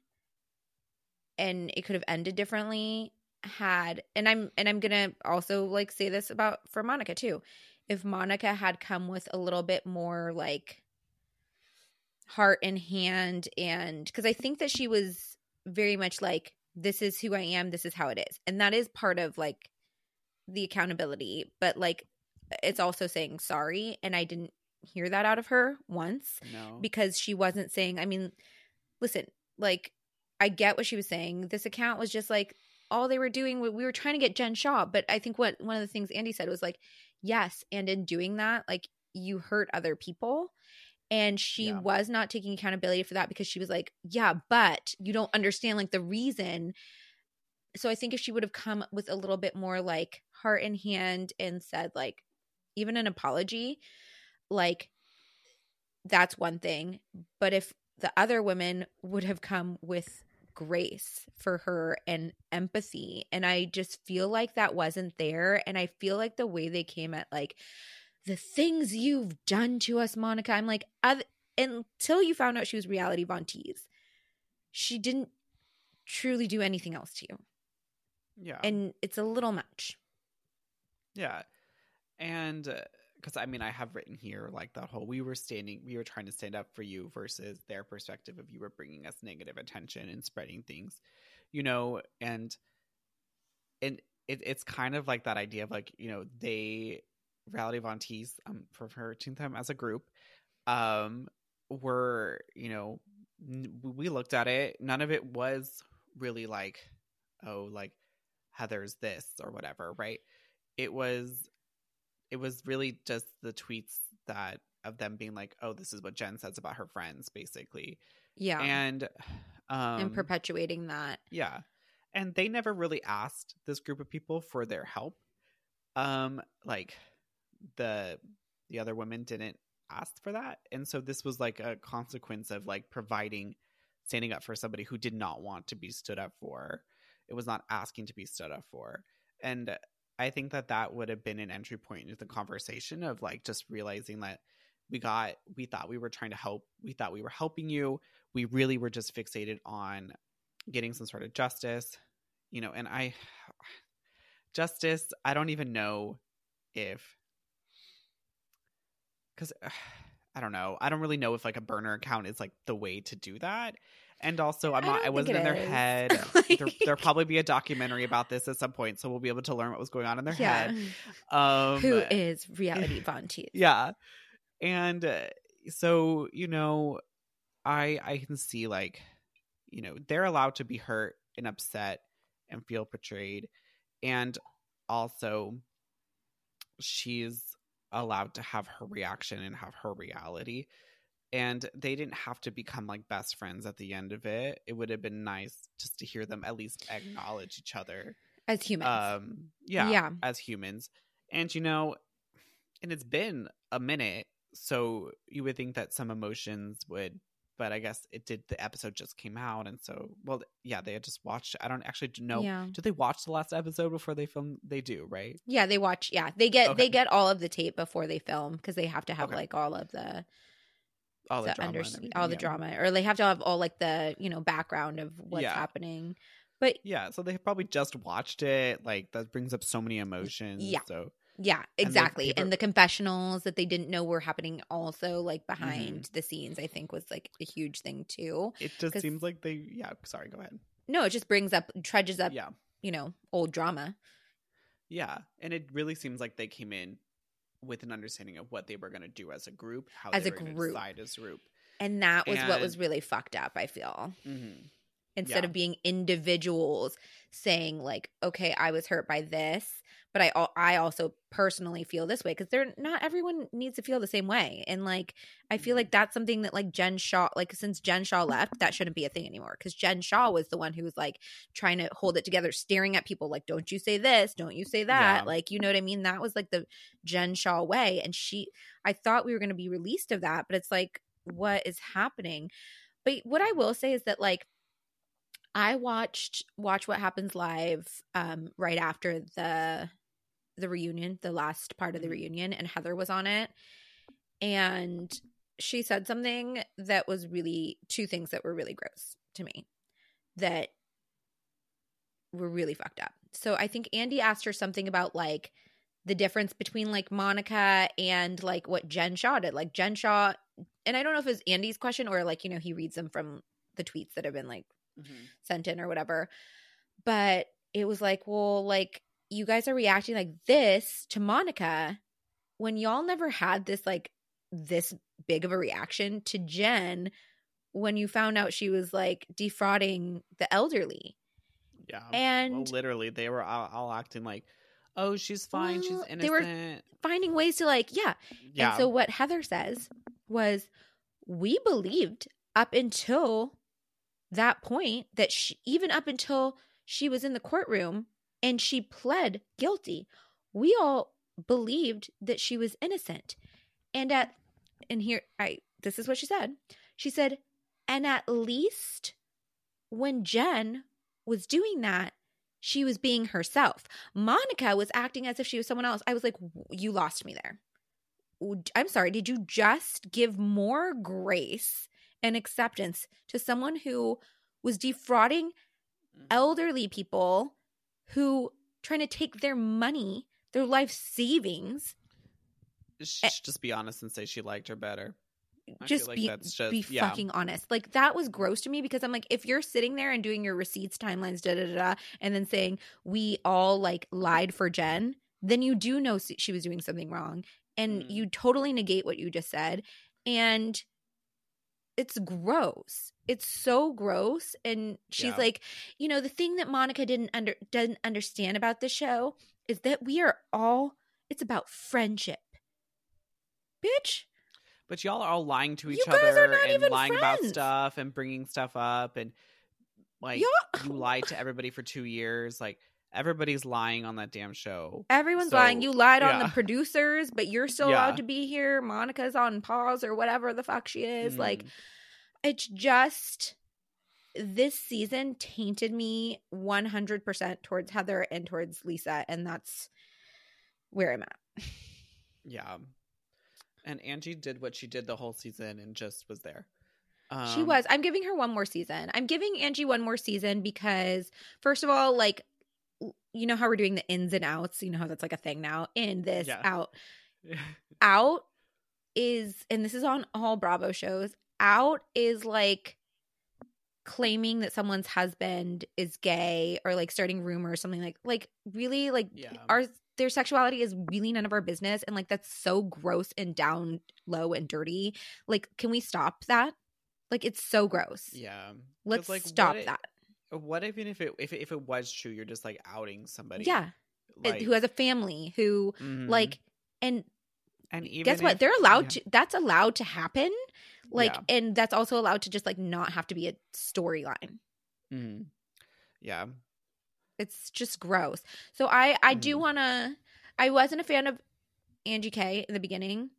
and it could have ended differently had. And I'm and I'm gonna also like say this about for Monica too. If Monica had come with a little bit more like heart and hand and because I think that she was very much like this is who I am, this is how it is. And that is part of like the accountability, but like it's also saying sorry and I didn't hear that out of her once no because she wasn't saying, I mean, listen, like I get what she was saying. This account was just like all they were doing we were trying to get Jen Shaw, but I think what one of the things Andy said was like, yes, and in doing that, like you hurt other people. And she Yeah. was not taking accountability for that because she was like, yeah, but you don't understand like the reason. So I think if she would have come with a little bit more like heart in hand and said like even an apology, like that's one thing. But if the other women would have come with grace for her and empathy, and I just feel like that wasn't there. And I feel like the way they came at like the things you've done to us, Monica, I'm like, oth- until you found out she was reality Von Tease, she didn't truly do anything else to you. yeah And it's a little much. Yeah. And uh, because I mean, I have written here like that whole we were standing, we were trying to stand up for you versus their perspective of you were bringing us negative attention and spreading things, you know, and and it, it's kind of like that idea of like, you know, they, Reality Von um, for her them as a group, um, were, you know, n- we looked at it, none of it was really like, oh, like Heather's this or whatever, right? it was it was really just the tweets that of them being like oh this is what jen says about her friends basically. Yeah. And, and um perpetuating that. yeah. And they never really asked this group of people for their help. Um like the the other women didn't ask for that. And so this was like a consequence of like providing standing up for somebody who did not want to be stood up for. It was not asking to be stood up for. And i think that that would have been an entry point into the conversation of like just realizing that we got we thought we were trying to help we thought we were helping you we really were just fixated on getting some sort of justice you know and i Justice, I don't even know if because I don't know. I don't really know if like a burner account is like the way to do that. And also, I'm not. don't I wasn't in their is. head. Like- there, there'll probably be a documentary about this at some point, so we'll be able to learn what was going on in their Yeah. head. Um, Who is reality Von Tease? yeah and uh, so you know i i can see like you know they're allowed to be hurt and upset and feel betrayed and also she's allowed to have her reaction and have her reality and they didn't have to become like best friends at the end of it it would have been nice just to hear them at least acknowledge each other As humans. um yeah, Yeah. as humans and you know and it's been a minute so you would think that some emotions would but i guess it did the episode just came out and so well yeah they had just watched i don't actually know Yeah. did they watch the last episode before they film they do right Yeah, they watch. Yeah, they get Okay. they get all of the tape before they film because they have to have Okay. like all of the, all the, drama all the yeah. drama, or they have to have all like the you know background of what's Yeah. happening. But yeah so they probably just watched it like that brings up so many emotions Yeah. so yeah, exactly. people- And the confessionals that they didn't know were happening also like Mm-hmm. behind the scenes, I think was like a huge thing too. it just seems like they yeah sorry go ahead No, it just brings up trudges up, yeah you know, old drama. Yeah, and it really seems like they came in with an understanding of what they were going to do as a group, how As they a were group. decide as a group. And that was what was really fucked up, I feel. Mm-hmm. Instead Yeah. of being individuals saying like okay i was hurt by this but i i also personally feel this way because they're not everyone needs to feel the same way and like i feel Mhm. like that's something that like jen shaw like since jen shaw left that shouldn't be a thing anymore because jen shaw was the one who was like trying to hold it together staring at people like don't you say this don't you say that Yeah. like you know what i mean that was like the jen shaw way and she i thought we were going to be released of that but it's like what is happening but what i will say is that like I watched Watch What Happens Live um right after the the reunion, the last part of the Mhm. reunion and Heather was on it. And she said something that was really two things that were really gross to me that were really fucked up. So I think Andy asked her something about like the difference between like Monica and like what Jen Shaw did. Like Jen Shaw, and I don't know if it was Andy's question or like, you know, he reads them from the tweets that have been like Mm-hmm. sent in or whatever. But it was like, well, like you guys are reacting like this to Monica when y'all never had this like this big of a reaction to Jen when you found out she was like defrauding the elderly. Yeah, And well, literally, they were all, all acting like, "Oh, she's fine, she's innocent." they were- finding ways to like, yeah. yeah, And so what Heather says was we believed up until that point that she, even up until she was in the courtroom and she pled guilty, we all believed that she was innocent. And at and here I this is what she said. She said, "And at least when Jen was doing that, she was being herself. Monica was acting as if she was someone else. I was like, you lost me there. I'm sorry, did you just give more grace and acceptance to someone who was defrauding elderly people who trying to take their money, their life savings, She should just be honest and say she liked her better. I just like be just be yeah. fucking honest. Like that was gross to me because I'm like, if you're sitting there and doing your receipts, timelines, da da da, da and then saying we all like lied for Jen, then you do know she was doing something wrong, and Mm. you totally negate what you just said, and it's gross. It's so gross, and she's Yeah. like, you know, the thing that Monica didn't under doesn't understand about the show is that we are all. It's about friendship, bitch. But y'all are all lying to each You guys are other not and even lying about stuff and bringing stuff up and like Y'all- you lied to everybody for two years. Like everybody's lying on that damn show. Everyone's So, lying. You lied on the producers, but you're still Yeah. allowed to be here. Monica's on pause or whatever the fuck she is. Like, Mm. it's just this season tainted me 100% towards Heather and towards Lisa. And that's where I'm at. yeah. And Angie did what she did the whole season and just was there. she Um, was. I'm giving her one more season. I'm giving Angie one more season because, first of all, like, you know how we're doing the ins and outs. You know how that's like a thing now. In this Yeah. out out is and this is on all bravo shows out is like claiming that someone's husband is gay or like starting rumors something like like really like Yeah. our their sexuality is really none of our business and like that's so gross and down low and dirty like can we stop that like it's so gross Yeah. let's like, stop what i- that What even if it if it, if it was true, you're just like outing somebody. yeah Like, who has a family who mhm. like and and even guess what if- they're allowed yeah. to that's allowed to happen like Yeah. and that's also allowed to just like not have to be a storyline Mhm. Yeah. it's just gross so i i do Mhm. want to i wasn't a fan of angie k in the beginning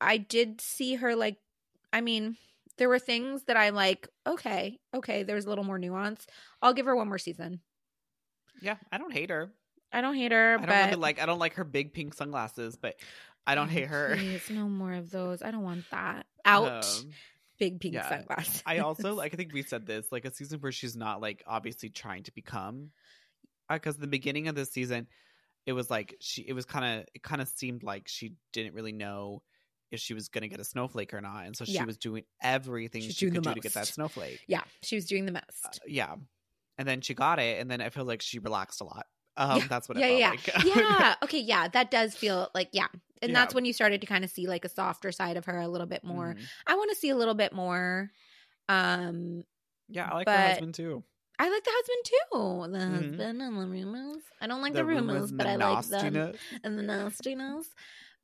i did see her like i mean there were things that i like okay okay there's a little more nuance i'll give her one more season Yeah. I don't hate her. i don't hate her I don't but really like I don't like her big pink sunglasses, but I don't Oh, hate her. please no more of those i don't want that out Um, big pink yeah. sunglasses I also like I think we said this like a season where she's not like obviously trying to become because the beginning of this season it was like she it was kind of it kind of seemed like she didn't really know if she was going to get a snowflake or not and so she Yeah. was doing everything She's she doing could the do to get that snowflake yeah she was doing the most Uh, yeah and then she got it and then I feel like she relaxed a lot um Yeah. that's what it yeah, felt yeah, like yeah. Okay, yeah, that does feel like yeah, and Yeah. that's when you started to kind of see like a softer side of her a little bit more. Mhm. I want to see a little bit more. Um, yeah I like But- her husband too I like the husband too. The Mhm. husband and the rumors. I don't like the, rumors rumors, but the I like them and the nastiness.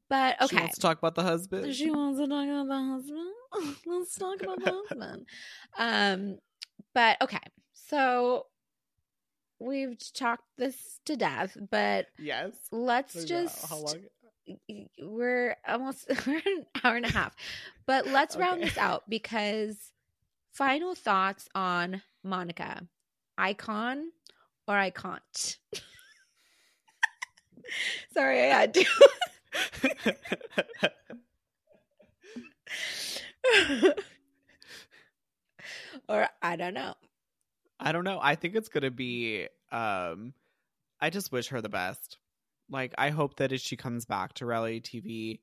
But She okay, wants to talk about the husband. She wants to talk about the husband. Let's talk about the husband. Um, but okay, so we've talked this to death, but yes. let's just how long we're almost we're an hour and a half. But let's round this out because final thoughts on monica. Icon or i can't? Sorry i had to or i don't know I don't know. I think it's gonna be. Um, I just wish her the best. Like, I hope that as she comes back to reality TV,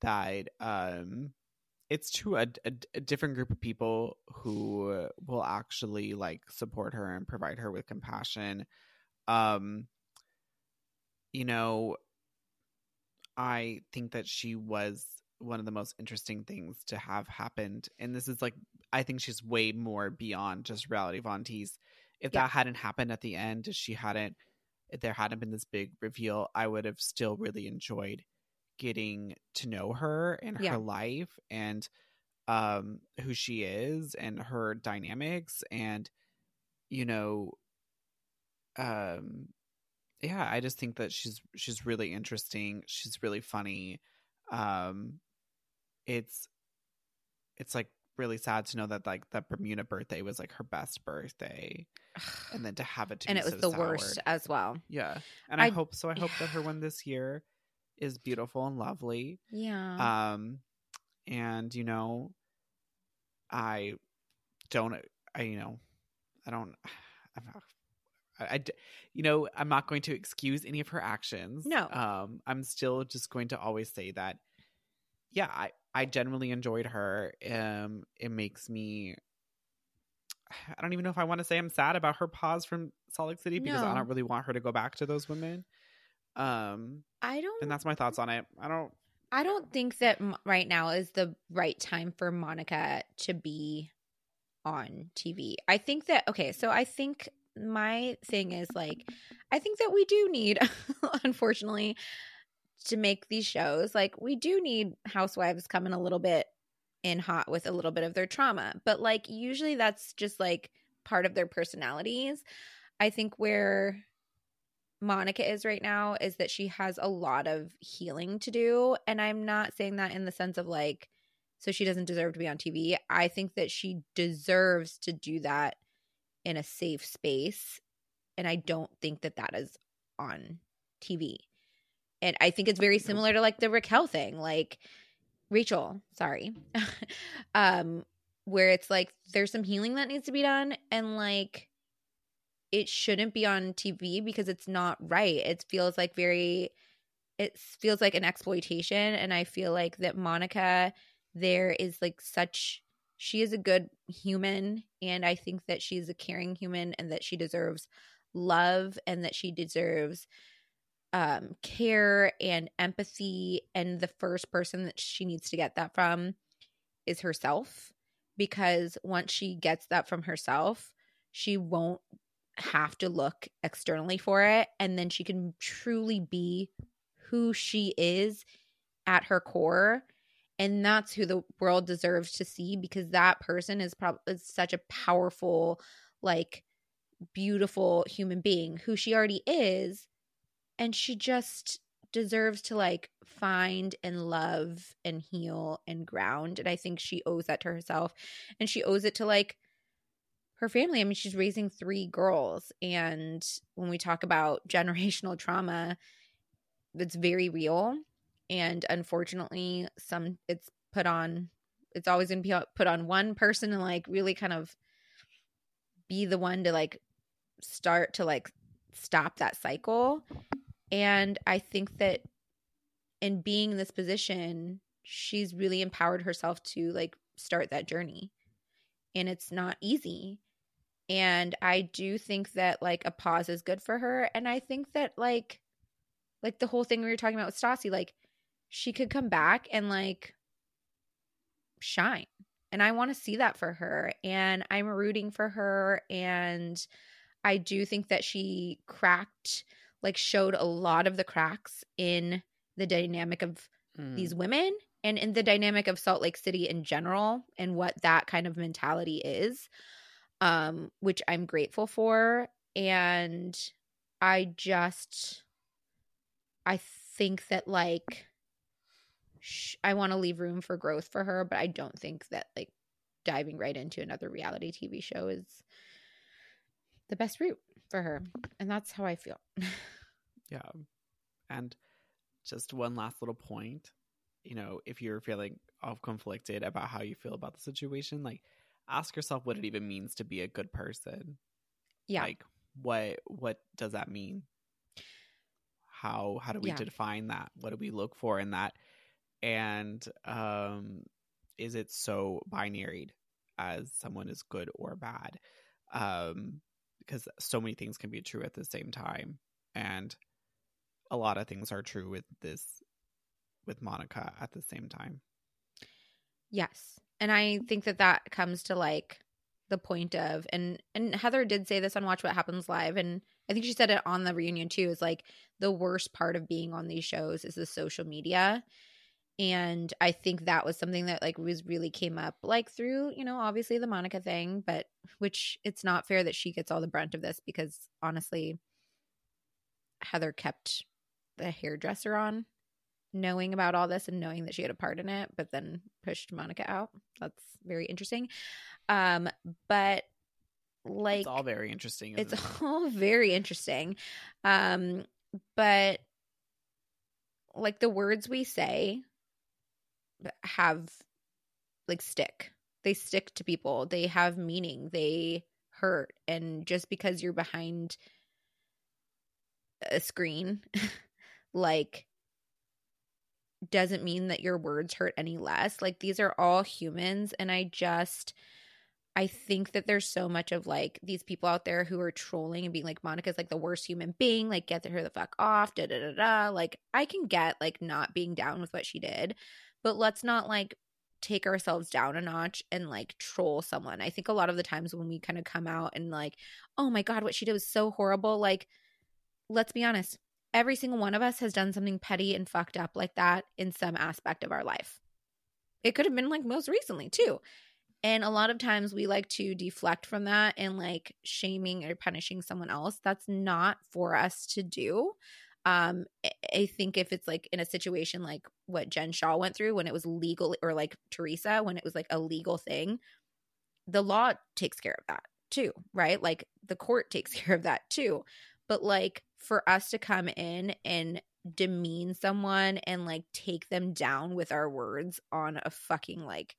that um, it's to a, a, a different group of people who will actually like support her and provide her with compassion. Um, you know, I think that she was one of the most interesting things to have happened, and this is like I think she's way more beyond just reality Von Teese. If Yeah. that hadn't happened at the end, if she hadn't, if there hadn't been this big reveal, I would have still really enjoyed getting to know her and Yeah. her life and um who she is and her dynamics and you know um yeah i just think that she's she's really interesting she's really funny um it's it's like really sad to know that like that bermuda birthday was like her best birthday and then to have it to and be it was so the worst as well. Yeah and I, I- hope so i hope that her one this year is beautiful and lovely. Yeah. Um and you know i don't i you know i don't i'm not I, you know i'm not going to excuse any of her actions. No. um i'm still just going to always say that yeah i i genuinely enjoyed her. Um it makes me i don't even know if i want to say i'm sad about her pause from salt lake city because i don't really want her to go back to those women. Um i don't and that's my thoughts on it. I don't I don't think that right now is the right time for Monica to be on TV. I think that okay, so I think my thing is like I think that we do need unfortunately to make these shows like we do need housewives coming a little bit in hot with a little bit of their trauma. But like usually that's just like part of their personalities. I think where Monica is right now is that she has a lot of healing to do. And I'm not saying that in the sense of like, so she doesn't deserve to be on TV. I think that she deserves to do that in a safe space. And I don't think that that is on TV. And I think it's very similar to like the Raquel thing, like Rachel, sorry. um, where it's like there's some healing that needs to be done. And like, it shouldn't be on TV because it's not right. It feels like very it feels like an exploitation and I feel like that Monica there is like such she is a good human and I think that she's a caring human and that she deserves love and that she deserves um care and empathy. And the first person that she needs to get that from is herself because once she gets that from herself she won't have to look externally for it. And then she can truly be who she is at her core and that's who the world deserves to see because that person is probably such a powerful like beautiful human being who she already is and she just deserves to like find and love and heal and ground and i think she owes that to herself and she owes it to like her family. I mean she's raising three girls and when we talk about generational trauma that's very real and unfortunately some it's put on it's always going to be put on one person and like really kind of be the one to like start to like stop that cycle. And i think that in being in this position she's really empowered herself to like start that journey. And it's not easy. And i do think that like a pause is good for her. And i think that like like the whole thing we were talking about with Stassi, like she could come back and like shine. And I want to see that for her. And I'm rooting for her. And I do think that she cracked, like, showed a lot of the cracks in the dynamic of mm. these women and in the dynamic of Salt Lake City in general and what that kind of mentality is, um, which I'm grateful for. And I just, I think that, like, sh- I want to leave room for growth for her, but I don't think that like diving right into another reality TV show is the best route for her. And that's how I feel. yeah. And just one last little point, you know, if you're feeling all conflicted about how you feel about the situation, like ask yourself what it even means to be a good person. Yeah. Like what what does that mean? How how do we yeah. define that? What do we look for in that? And um, is it so binaried as someone is good or bad? Um, because so many things can be true at the same time, and a lot of things are true with this with Monica at the same time. Yes, and I think that that comes to like the point of and and Heather did say this on Watch What Happens Live and I think she said it on the reunion too is like the worst part of being on these shows is the social media and i think that was something that like was really came up like through you know obviously the monica thing but which it's not fair that she gets all the brunt of this because honestly heather kept the hairdresser on knowing about all this and knowing that she had a part in it but then pushed monica out. That's very interesting. Um but like it's all very interesting it's it? all very interesting. Um but like the words we say have like stick. They stick to people. They have meaning. They hurt. And just because you're behind a screen, like doesn't mean that your words hurt any less. Like these are all humans and I just I think that there's so much of like these people out there who are trolling and being like Monica's like the worst human being, like get her the fuck off, da da da da. Like I can get like not being down with what she did, but let's not like take ourselves down a notch and like troll someone. I think a lot of the times when we kind of come out and like, oh my God, what she did was so horrible. Like, let's be honest, every single one of us has done something petty and fucked up like that in some aspect of our life. It could have been like most recently too. And a lot of times we like to deflect from that and like shaming or punishing someone else. That's not for us to do um i think if it's like in a situation like what jen shah went through when it was legal or like teresa when it was like a legal thing the law takes care of that too right? Like the court takes care of that too. But like for us to come in and demean someone and like take them down with our words on a fucking like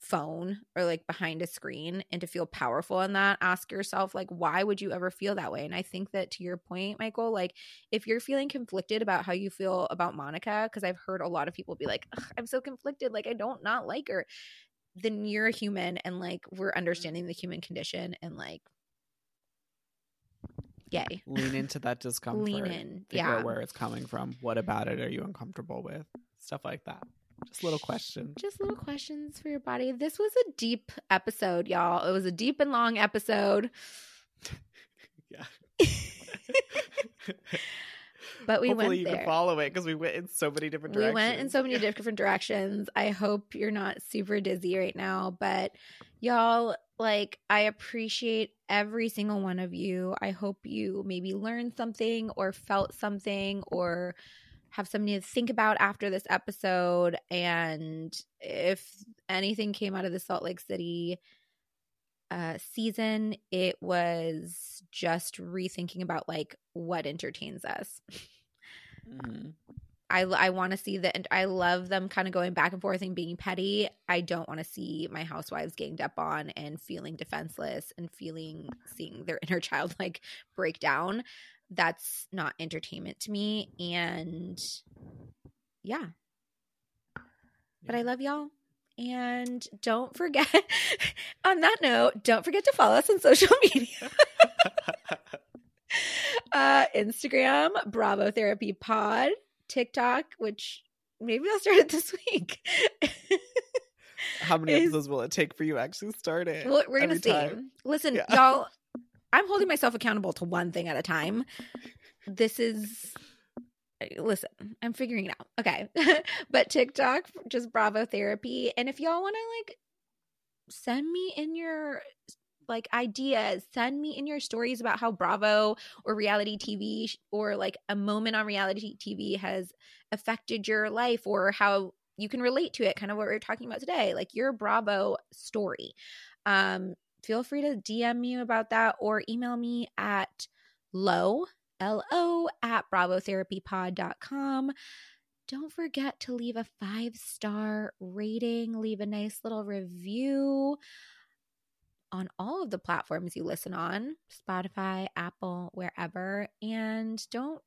phone or like behind a screen and to feel powerful in that ask yourself like why would you ever feel that way? And i think that to your point michael like if you're feeling conflicted about how you feel about monica because i've heard a lot of people be like i'm so conflicted like i don't not like her. Then you're a human and like we're understanding the human condition and like yay. Lean into that discomfort. lean in figure yeah. where it's coming from. What about it are you uncomfortable with? Stuff like that just little questions. Just little questions for your body. This was a deep episode y'all. It was a deep and long episode. Yeah. But we Hopefully went you there. can follow it because we went in so many different directions. we went in so many different directions. I hope you're not super dizzy right now but y'all like i appreciate every single one of you. I hope you maybe learned something or felt something or have something to think about after this episode and if anything came out of the salt lake city uh season it was just rethinking about like what entertains us Mhm. I I want to see that, and I love them kind of going back and forth and being petty. I don't want to see my housewives ganged up on and feeling defenseless and feeling seeing their inner child like break down. That's not entertainment to me. And yeah, but I love y'all. And don't forget, on that note, don't forget to follow us on social media. uh, Instagram, Bravo Therapy Pod, TikTok, which maybe I'll start it this week. How many is- episodes will it take for you actually start it? well, we're gonna see. time? Listen, Yeah. y'all, I'm holding myself accountable to one thing at a time. This is listen, I'm figuring it out. Okay. but TikTok, just Bravo Therapy. And if y'all want to like send me in your like ideas, send me in your stories about how Bravo or reality TV or like a moment on reality TV has affected your life or how you can relate to it, kind of what we are talking about today, like your Bravo story. Um, feel free to DM me about that or email me at low, L-O, at bravotherapypod.com. Don't forget to leave a five star rating, leave a nice little review on all of the platforms you listen on Spotify, Apple, wherever. And don't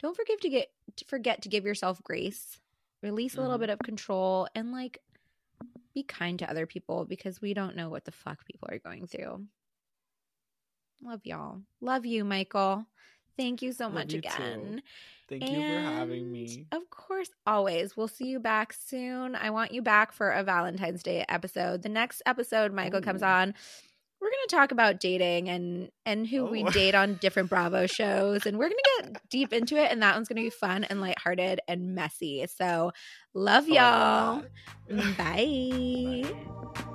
don't forget to get to forget to give yourself grace. Release a little Mhm. bit of control and like be kind to other people because we don't know what the fuck people are going through. Love y'all. Love you, Michael. Thank you so Love much you too. again. Thank you for having me. Of course, always. We'll see you back soon. I want you back for a Valentine's Day episode. The next episode Michael comes on, we're going to talk about dating and and who we Oh. date on different Bravo shows and we're going to get deep into it and that one's going to be fun and lighthearted and messy. So, love Oh, y'all. that. Bye. Bye.